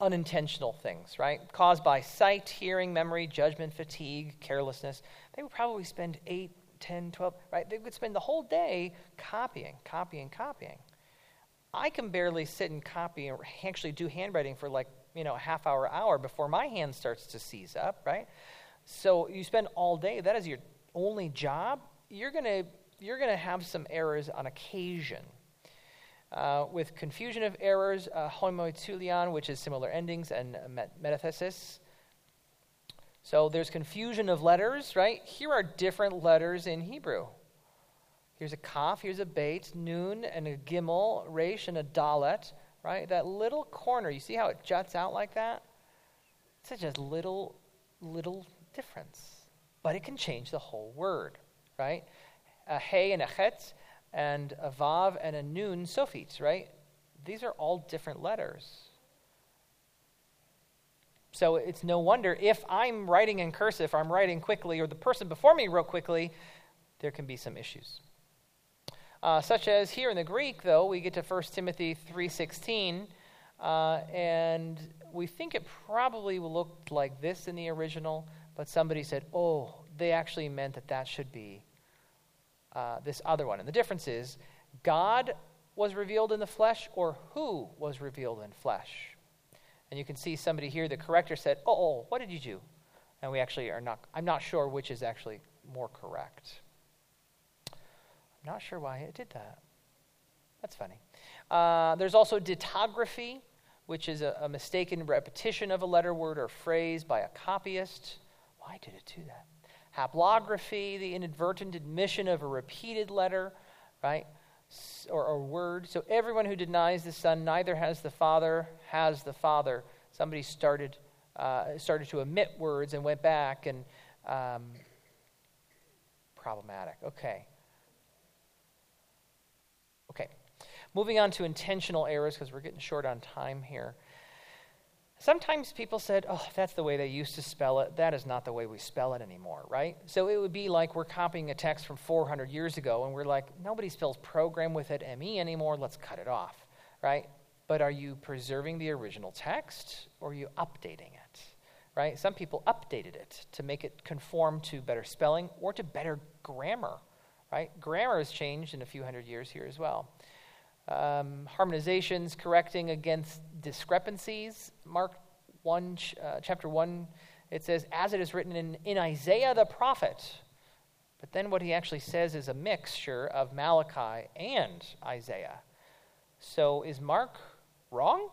unintentional things, right? Caused by sight, hearing, memory, judgment, fatigue, carelessness. They would probably spend 8, 10, 12, right? They would spend the whole day copying, copying, copying. I can barely sit and copy and actually do handwriting for like, you know, a half hour, hour before my hand starts to seize up, right? So you spend all day, that is your only job, you're going to you're going to have some errors on occasion. Uh, with confusion of errors, uh, which is similar endings, and met- metathesis. So there's confusion of letters, right? Here are different letters in Hebrew. Here's a kaf, here's a beit, noon, and a gimel, resh, and a dalet, right? That little corner, you see how it juts out like that? It's such a little, little difference. But it can change the whole word, right? A hey and a chet, and a vav and a noon sofit, right? These are all different letters. So it's no wonder if I'm writing in cursive, I'm writing quickly, or the person before me wrote quickly, there can be some issues. Uh, such as here in the Greek, though, we get to 1 Timothy 3.16, uh, and we think it probably looked like this in the original, but somebody said, oh, they actually meant that that should be uh, this other one. And the difference is God was revealed in the flesh or who was revealed in flesh. And you can see somebody here, the corrector said, oh, oh, what did you do? And we actually are not, I'm not sure which is actually more correct. I'm not sure why it did that. That's funny. Uh, there's also dittography, which is a, a mistaken repetition of a letter, word, or phrase by a copyist. Why did it do that? haplography, the inadvertent admission of a repeated letter, right? Or, a word. So everyone who denies the Son neither has the Father, has the Father. Somebody started, uh, started to omit words and went back and um, problematic. Okay. Okay. Moving on to intentional errors because we're getting short on time here. Sometimes people said, oh, that's the way they used to spell it. That is not the way we spell it anymore, right? So it would be like we're copying a text from 400 years ago and we're like, nobody spells program with it ME anymore. Let's cut it off, right? But are you preserving the original text or are you updating it, right? Some people updated it to make it conform to better spelling or to better grammar, right? Grammar has changed in a few hundred years here as well um, harmonizations, correcting against discrepancies. Mark 1, uh, chapter 1, it says, as it is written in, in Isaiah the prophet. But then what he actually says is a mixture of Malachi and Isaiah. So is Mark wrong?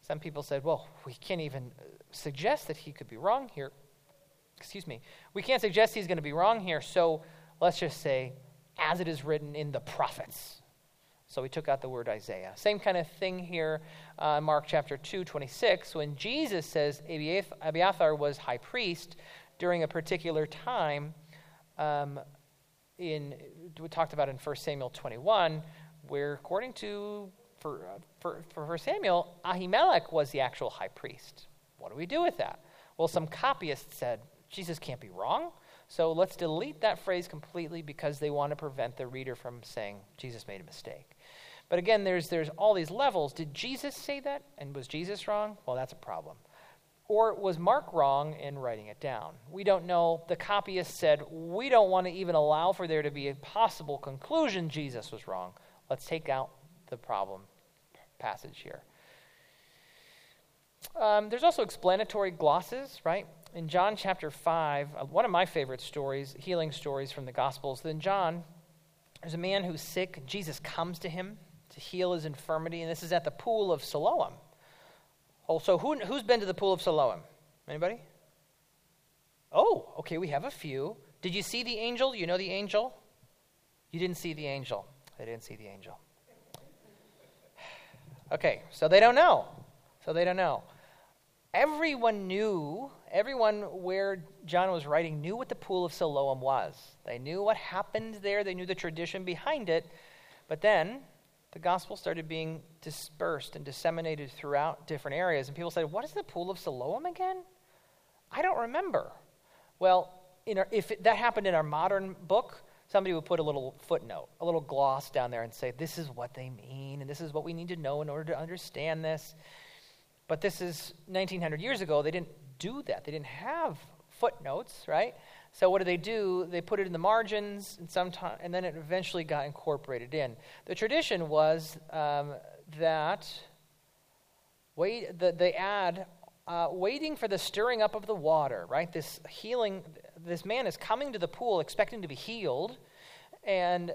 Some people said, well, we can't even suggest that he could be wrong here. Excuse me. We can't suggest he's going to be wrong here, so let's just say, as it is written in the prophets. So we took out the word Isaiah. Same kind of thing here, uh, Mark chapter 2, 26, when Jesus says Abiathar was high priest during a particular time. Um, in we talked about in 1 Samuel 21, where according to for, for, for Samuel, Ahimelech was the actual high priest. What do we do with that? Well, some copyists said Jesus can't be wrong. So let's delete that phrase completely because they want to prevent the reader from saying Jesus made a mistake. But again, there's, there's all these levels. Did Jesus say that? And was Jesus wrong? Well, that's a problem. Or was Mark wrong in writing it down? We don't know. The copyist said, we don't want to even allow for there to be a possible conclusion Jesus was wrong. Let's take out the problem passage here. Um, there's also explanatory glosses, right? In John chapter 5, uh, one of my favorite stories, healing stories from the Gospels, then John, there's a man who's sick. Jesus comes to him to heal his infirmity, and this is at the pool of Siloam. Also, who, who's been to the pool of Siloam? Anybody? Oh, okay, we have a few. Did you see the angel? You know the angel? You didn't see the angel. They didn't see the angel. Okay, so they don't know. So they don't know. Everyone knew, everyone where John was writing knew what the pool of Siloam was. They knew what happened there, they knew the tradition behind it. But then the gospel started being dispersed and disseminated throughout different areas. And people said, What is the Pool of Siloam again? I don't remember. Well, our, if it, that happened in our modern book, somebody would put a little footnote, a little gloss down there and say, This is what they mean, and this is what we need to know in order to understand this. But this is 1900 years ago. They didn't do that, they didn't have footnotes, right? So what do they do? They put it in the margins, and sometime, and then it eventually got incorporated in. The tradition was um, that wait, the, they add uh, waiting for the stirring up of the water. Right, this healing. This man is coming to the pool expecting to be healed, and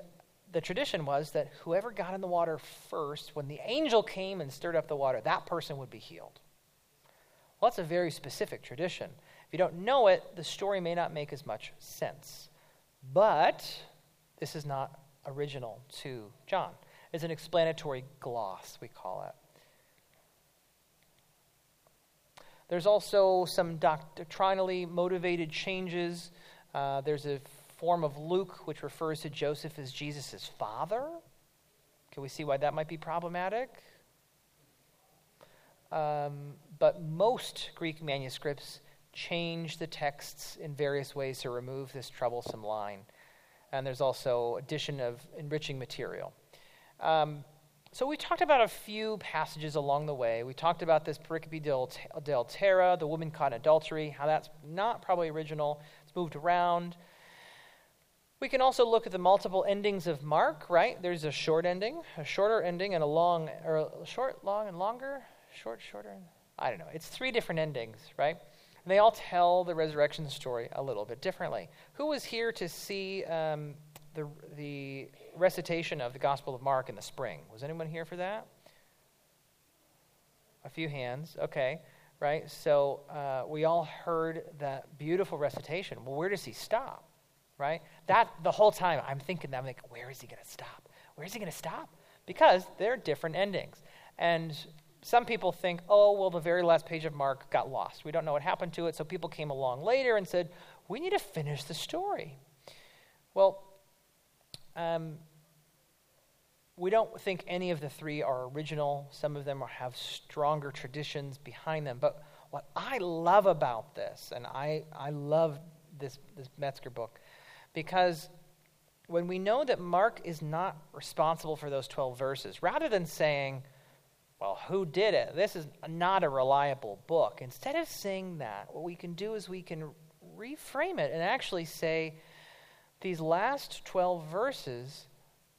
the tradition was that whoever got in the water first, when the angel came and stirred up the water, that person would be healed. Well, that's a very specific tradition you don't know it, the story may not make as much sense. But this is not original to John. It's an explanatory gloss, we call it. There's also some doctrinally motivated changes. Uh, there's a form of Luke which refers to Joseph as Jesus' father. Can we see why that might be problematic? Um, but most Greek manuscripts change the texts in various ways to remove this troublesome line. And there's also addition of enriching material. Um, so we talked about a few passages along the way. We talked about this pericope del, del terra, the woman caught in adultery, how that's not probably original. It's moved around. We can also look at the multiple endings of Mark, right? There's a short ending, a shorter ending, and a long, or a short, long, and longer. Short, shorter. I don't know. It's three different endings, right? And they all tell the resurrection story a little bit differently. Who was here to see um, the, the recitation of the Gospel of Mark in the spring? Was anyone here for that? A few hands. Okay, right? So uh, we all heard that beautiful recitation. Well, where does he stop? Right? That the whole time I'm thinking that I'm like, where is he going to stop? Where is he going to stop? Because there are different endings. And some people think, oh, well, the very last page of Mark got lost. We don't know what happened to it. So people came along later and said, we need to finish the story. Well, um, we don't think any of the three are original. Some of them have stronger traditions behind them. But what I love about this, and I, I love this, this Metzger book, because when we know that Mark is not responsible for those 12 verses, rather than saying, well, who did it? This is not a reliable book. Instead of saying that, what we can do is we can reframe it and actually say these last 12 verses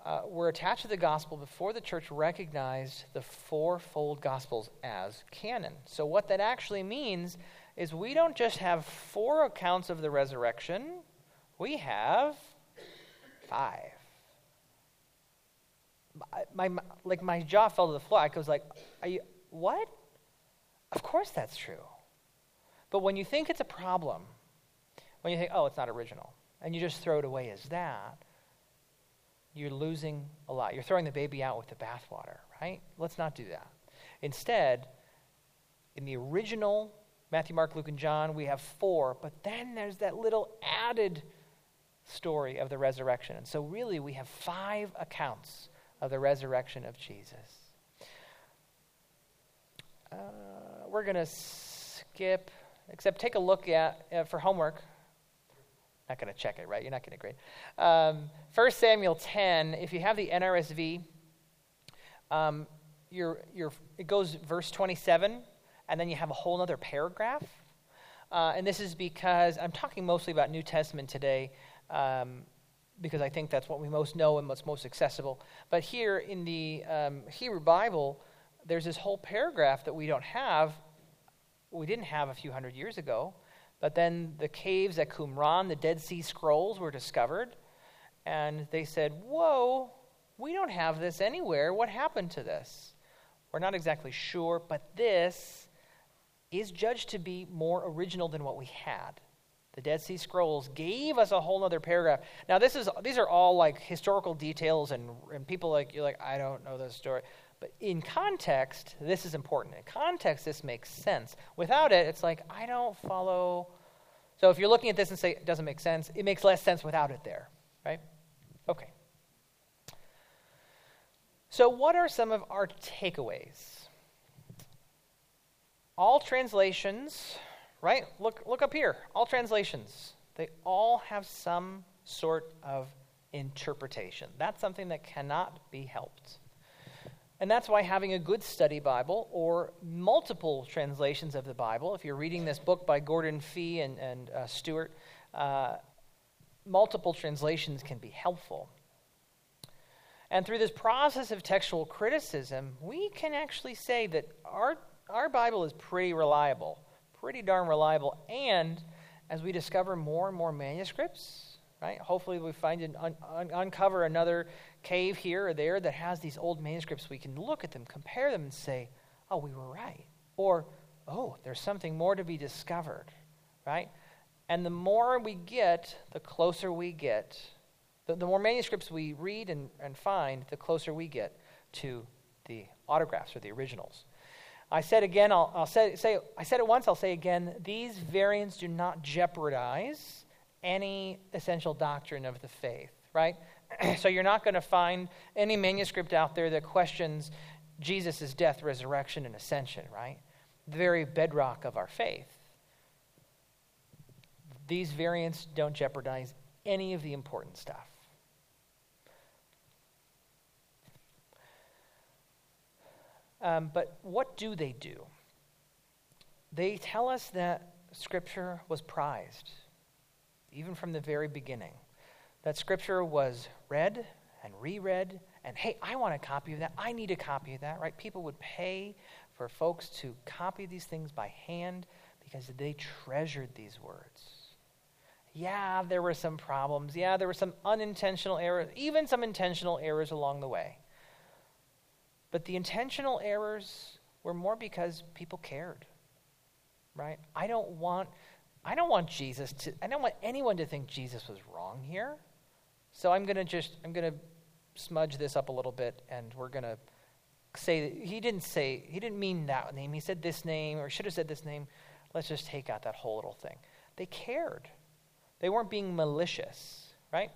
uh, were attached to the gospel before the church recognized the fourfold gospels as canon. So, what that actually means is we don't just have four accounts of the resurrection, we have five my, my, like my jaw fell to the floor. I was like, "Are you what?" Of course that's true. But when you think it's a problem, when you think, "Oh, it's not original," and you just throw it away as that, you're losing a lot. You're throwing the baby out with the bathwater, right? Let's not do that. Instead, in the original Matthew, Mark, Luke, and John, we have four, but then there's that little added story of the resurrection. And so, really, we have five accounts of the resurrection of Jesus. Uh, we're going to skip, except take a look at, uh, for homework. Not going to check it, right? You're not going to grade. Um, 1 Samuel 10, if you have the NRSV, um, you're, you're, it goes verse 27, and then you have a whole other paragraph. Uh, and this is because I'm talking mostly about New Testament today. Um, because I think that's what we most know and what's most accessible. But here in the um, Hebrew Bible, there's this whole paragraph that we don't have, we didn't have a few hundred years ago. But then the caves at Qumran, the Dead Sea Scrolls, were discovered. And they said, Whoa, we don't have this anywhere. What happened to this? We're not exactly sure, but this is judged to be more original than what we had the Dead Sea Scrolls gave us a whole other paragraph. Now, this is these are all like historical details, and and people like you're like I don't know this story, but in context, this is important. In context, this makes sense. Without it, it's like I don't follow. So if you're looking at this and say it doesn't make sense, it makes less sense without it there, right? Okay. So, what are some of our takeaways? All translations, right? Look, look up here. All translations, they all have some sort of interpretation. That's something that cannot be helped. And that's why having a good study Bible or multiple translations of the Bible, if you're reading this book by Gordon Fee and, and uh, Stuart, uh, multiple translations can be helpful. And through this process of textual criticism, we can actually say that our, our Bible is pretty reliable, pretty darn reliable. And as we discover more and more manuscripts, right, hopefully we find and un- un- uncover another cave here or there that has these old manuscripts, we can look at them, compare them, and say, oh, we were right. Or, oh, there's something more to be discovered, right? And the more we get, the closer we get the, the more manuscripts we read and, and find, the closer we get to the autographs or the originals. I said again, I'll, I'll say, say, I said it once, I'll say again, these variants do not jeopardize any essential doctrine of the faith, right? so you're not going to find any manuscript out there that questions Jesus' death, resurrection, and ascension, right? The very bedrock of our faith. These variants don't jeopardize any of the important stuff. Um, but what do they do? They tell us that Scripture was prized, even from the very beginning. That Scripture was read and reread, and hey, I want a copy of that. I need a copy of that, right? People would pay for folks to copy these things by hand because they treasured these words. Yeah, there were some problems. Yeah, there were some unintentional errors, even some intentional errors along the way. But the intentional errors were more because people cared. Right? I don't want I don't want Jesus to I don't want anyone to think Jesus was wrong here. So I'm going to just I'm going to smudge this up a little bit and we're going to say he didn't say he didn't mean that name. He said this name or should have said this name. Let's just take out that whole little thing. They cared. They weren't being malicious, right?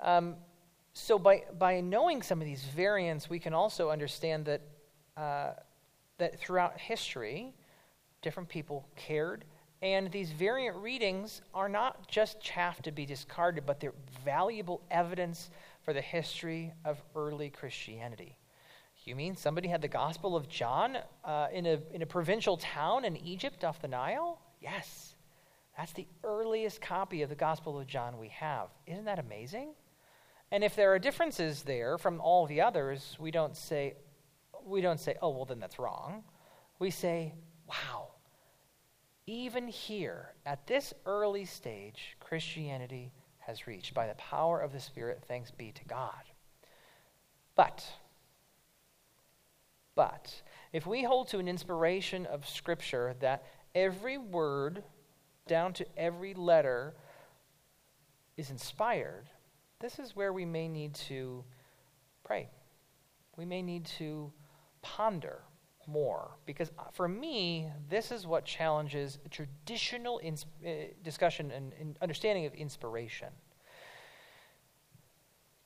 Um, so by, by knowing some of these variants, we can also understand that, uh, that throughout history, different people cared. And these variant readings are not just chaff to be discarded, but they're valuable evidence for the history of early Christianity. You mean somebody had the Gospel of John uh, in, a, in a provincial town in Egypt off the Nile? Yes. That's the earliest copy of the Gospel of John we have. Isn't that amazing? And if there are differences there from all the others, we don't say, we don't say, oh, well, then that's wrong. We say, wow, even here, at this early stage, Christianity has reached by the power of the Spirit, thanks be to God. But, but, if we hold to an inspiration of Scripture that every word, down to every letter, is inspired, this is where we may need to pray. We may need to ponder more. Because uh, for me, this is what challenges traditional ins- uh, discussion and, and understanding of inspiration.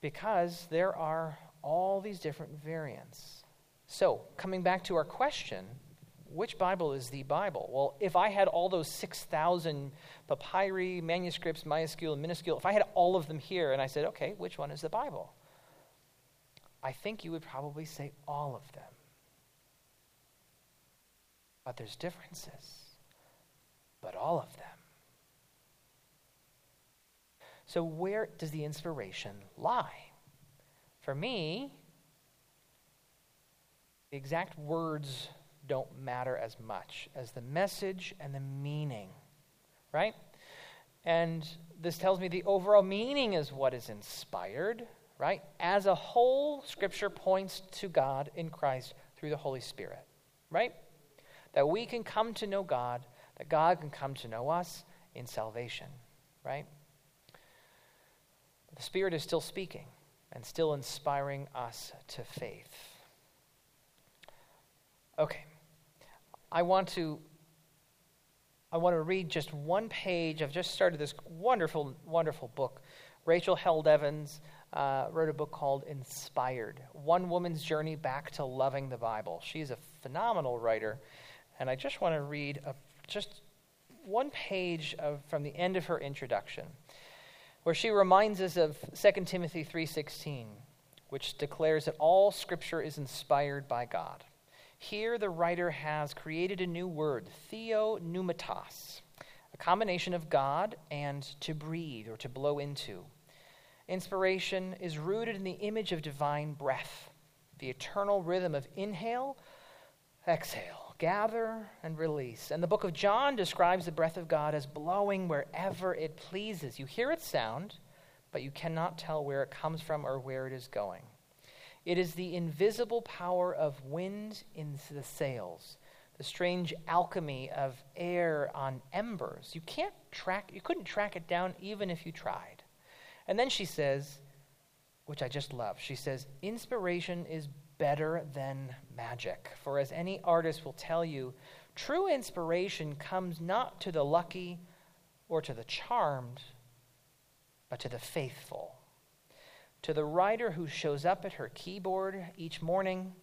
Because there are all these different variants. So, coming back to our question, which Bible is the Bible? Well, if I had all those 6,000 papyri, manuscripts, majuscule, and minuscule, if I had all of them here and I said, okay, which one is the Bible? I think you would probably say all of them. But there's differences. But all of them. So, where does the inspiration lie? For me, the exact words don't matter as much as the message and the meaning, right? And this tells me the overall meaning is what is inspired, right? As a whole, Scripture points to God in Christ through the Holy Spirit, right? That we can come to know God, that God can come to know us in salvation, right? The Spirit is still speaking and still inspiring us to faith. Okay. I want to I want to read just one page. I've just started this wonderful, wonderful book. Rachel Held Evans, uh, wrote a book called Inspired One Woman's Journey Back to Loving the Bible. She's a phenomenal writer, and I just want to read a, just one page of, from the end of her introduction where she reminds us of 2 Timothy 3:16 which declares that all scripture is inspired by God. Here the writer has created a new word, theopneumatos, a combination of God and to breathe or to blow into. Inspiration is rooted in the image of divine breath, the eternal rhythm of inhale, exhale, gather, and release. And the book of John describes the breath of God as blowing wherever it pleases. You hear its sound, but you cannot tell where it comes from or where it is going. It is the invisible power of wind in the sails, the strange alchemy of air on embers. You can't track you couldn't track it down even if you tried. And then she says, which I just love. She says, inspiration is better than magic. For as any artist will tell you, true inspiration comes not to the lucky or to the charmed, but to the faithful. To the writer who shows up at her keyboard each morning,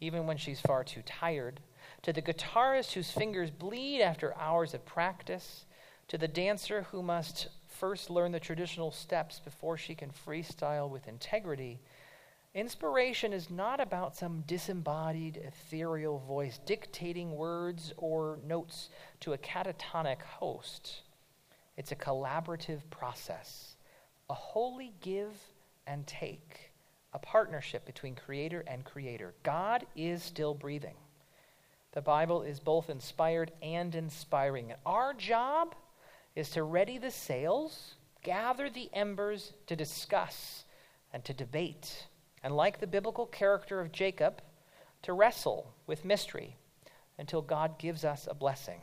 even when she's far too tired. To the guitarist whose fingers bleed after hours of practice. To the dancer who must first learn the traditional steps before she can freestyle with integrity. Inspiration is not about some disembodied, ethereal voice dictating words or notes to a catatonic host. It's a collaborative process, a holy give and take, a partnership between creator and creator. God is still breathing. The Bible is both inspired and inspiring. Our job is to ready the sails, gather the embers to discuss and to debate, and like the biblical character of Jacob, to wrestle with mystery until God gives us a blessing.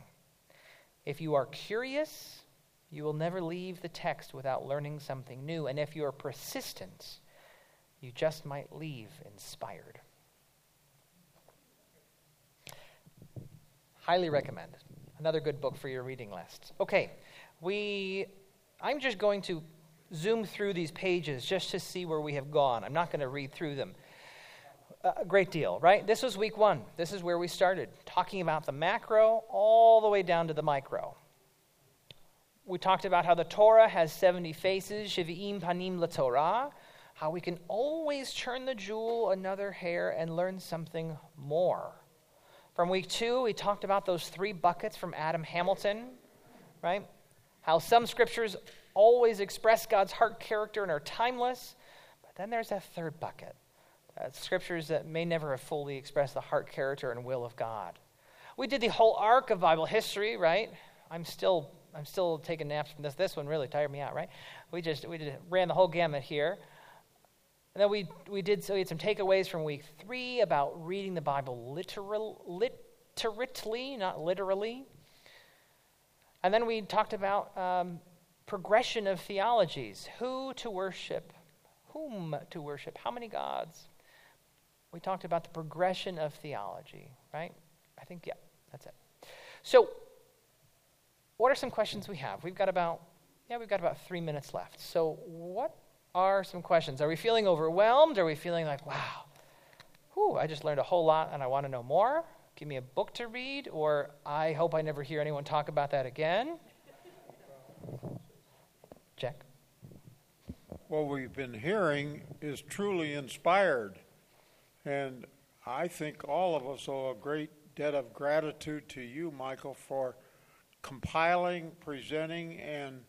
If you are curious, you will never leave the text without learning something new. And if you are persistent, you just might leave inspired. Highly recommend. Another good book for your reading list. Okay, we, I'm just going to zoom through these pages just to see where we have gone. I'm not going to read through them a great deal, right? This was week one. This is where we started, talking about the macro all the way down to the micro. We talked about how the Torah has 70 faces, Shivi'im Panim LaTorah, how we can always turn the jewel another hair and learn something more. From week two, we talked about those three buckets from Adam Hamilton, right? How some scriptures always express God's heart character and are timeless, but then there's that third bucket uh, scriptures that may never have fully expressed the heart character and will of God. We did the whole arc of Bible history, right? I'm still I'm still taking naps from this. This one really tired me out, right? We just we just ran the whole gamut here. And then we we did so we had some takeaways from week three about reading the Bible literal literally, not literally. And then we talked about um, progression of theologies who to worship, whom to worship, how many gods. We talked about the progression of theology, right? I think, yeah, that's it. So, what are some questions we have? We've got about, yeah, we've got about three minutes left. So, what are some questions? Are we feeling overwhelmed? Are we feeling like, wow, whew, I just learned a whole lot and I want to know more? give me a book to read, or I hope I never hear anyone talk about that again. Check. What we've been hearing is truly inspired. And I think all of us owe a great debt of gratitude to you, Michael, for compiling, presenting, and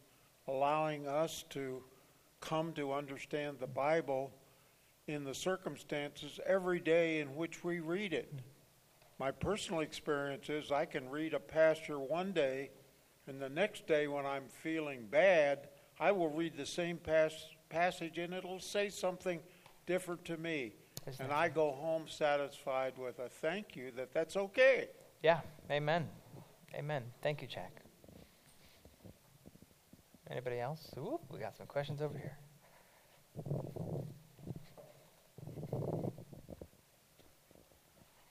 allowing us to come to understand the Bible in the circumstances every day in which we read it. My personal experience is I can read a pasture one day, and the next day when I'm feeling bad, I will read the same pas- passage and it'll say something different to me. And I go home satisfied with a thank you that that's okay. Yeah, amen. Amen. Thank you, Jack. Anybody else? Ooh, we got some questions over here.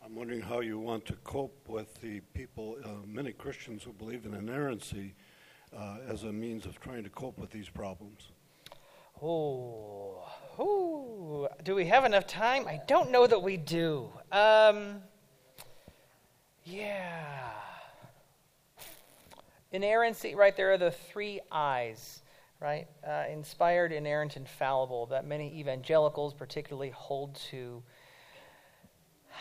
I'm wondering how you want to cope with the people, uh, many Christians who believe in inerrancy, uh, as a means of trying to cope with these problems. Oh, ooh. do we have enough time? I don't know that we do. Um, yeah. Inerrancy, right there are the three I's, right? Uh, inspired, inerrant, infallible, that many evangelicals particularly hold to.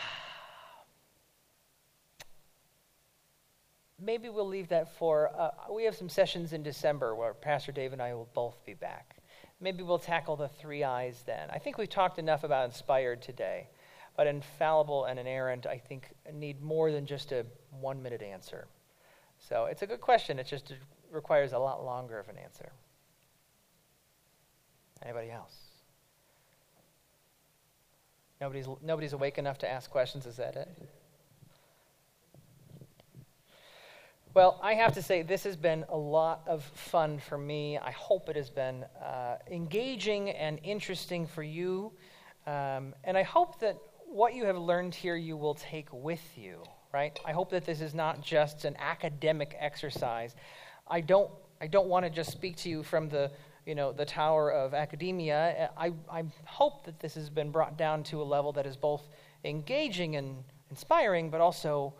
Maybe we'll leave that for. Uh, we have some sessions in December where Pastor Dave and I will both be back. Maybe we'll tackle the three I's then. I think we've talked enough about inspired today, but infallible and inerrant, I think, need more than just a one minute answer. So it's a good question. It just requires a lot longer of an answer. Anybody else? Nobody's, nobody's awake enough to ask questions, is that it? Well, I have to say, this has been a lot of fun for me. I hope it has been uh, engaging and interesting for you. Um, and I hope that what you have learned here you will take with you, right? I hope that this is not just an academic exercise. I don't, I don't want to just speak to you from the, you know, the tower of academia. I, I hope that this has been brought down to a level that is both engaging and inspiring, but also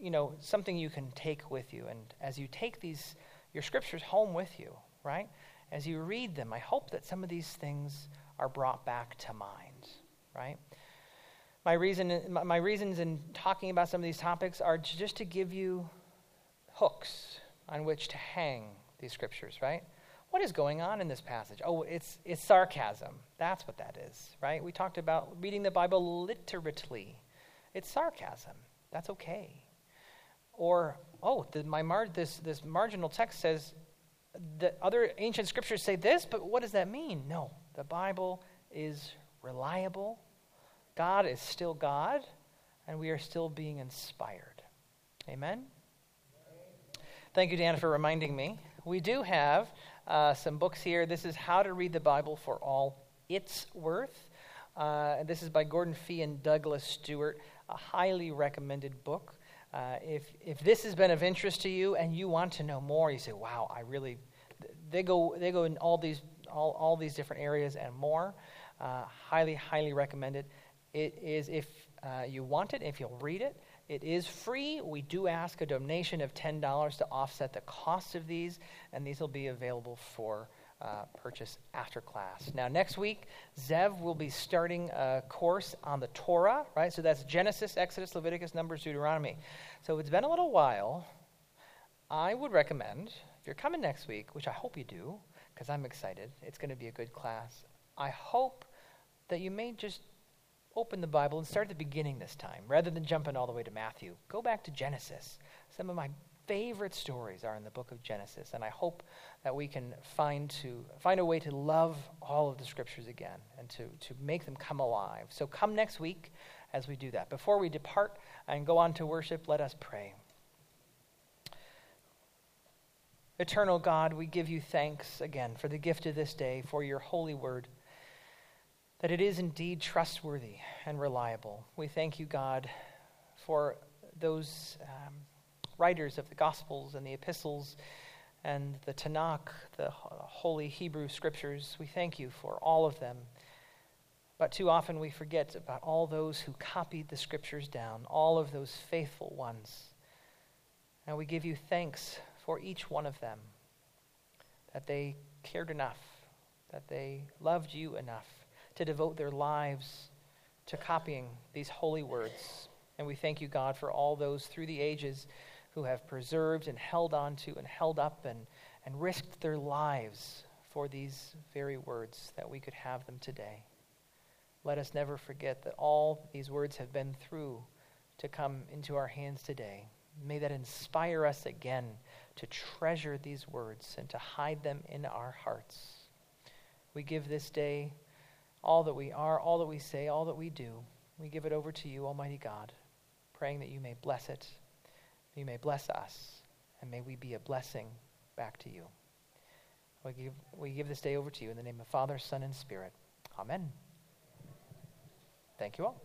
you know, something you can take with you. And as you take these, your scriptures home with you, right? As you read them, I hope that some of these things are brought back to mind, right? My, reason, my reasons in talking about some of these topics are just to give you hooks on which to hang these scriptures, right? What is going on in this passage? Oh, it's, it's sarcasm. That's what that is, right? We talked about reading the Bible literally. It's sarcasm. That's okay. Or, oh, the, my mar- this, this marginal text says that other ancient scriptures say this, but what does that mean? No, the Bible is reliable. God is still God, and we are still being inspired. Amen? Thank you, Dan, for reminding me. We do have uh, some books here. This is How to Read the Bible for All Its Worth. Uh, this is by Gordon Fee and Douglas Stuart, a highly recommended book. Uh, if, if this has been of interest to you and you want to know more, you say, wow, I really, they go, they go in all these, all, all these different areas and more. Uh, highly, highly recommended. It is, if uh, you want it, if you'll read it, it is free. We do ask a donation of $10 to offset the cost of these, and these will be available for uh, purchase after class. Now, next week, Zev will be starting a course on the Torah, right? So that's Genesis, Exodus, Leviticus, Numbers, Deuteronomy. So it's been a little while. I would recommend, if you're coming next week, which I hope you do, because I'm excited, it's going to be a good class. I hope that you may just open the Bible and start at the beginning this time, rather than jumping all the way to Matthew. Go back to Genesis. Some of my favorite stories are in the book of Genesis, and I hope that we can find to find a way to love all of the scriptures again and to, to make them come alive. So come next week as we do that. Before we depart and go on to worship, let us pray. Eternal God, we give you thanks again for the gift of this day, for your holy word, that it is indeed trustworthy and reliable. We thank you, God, for those. Um, writers of the Gospels and the epistles and the Tanakh, the holy Hebrew scriptures. We thank you for all of them. But too often we forget about all those who copied the scriptures down, all of those faithful ones. And we give you thanks for each one of them, that they cared enough, that they loved you enough to devote their lives to copying these holy words. And we thank you, God, for all those through the ages who have preserved and held on to and held up and, and risked their lives for these very words that we could have them today. Let us never forget that all these words have been through to come into our hands today. May that inspire us again to treasure these words and to hide them in our hearts. We give this day all that we are, all that we say, all that we do. We give it over to you, Almighty God, praying that you may bless it you may bless us, and may we be a blessing back to you. We give, we give this day over to you in the name of Father, Son, and Spirit. Amen. Thank you all.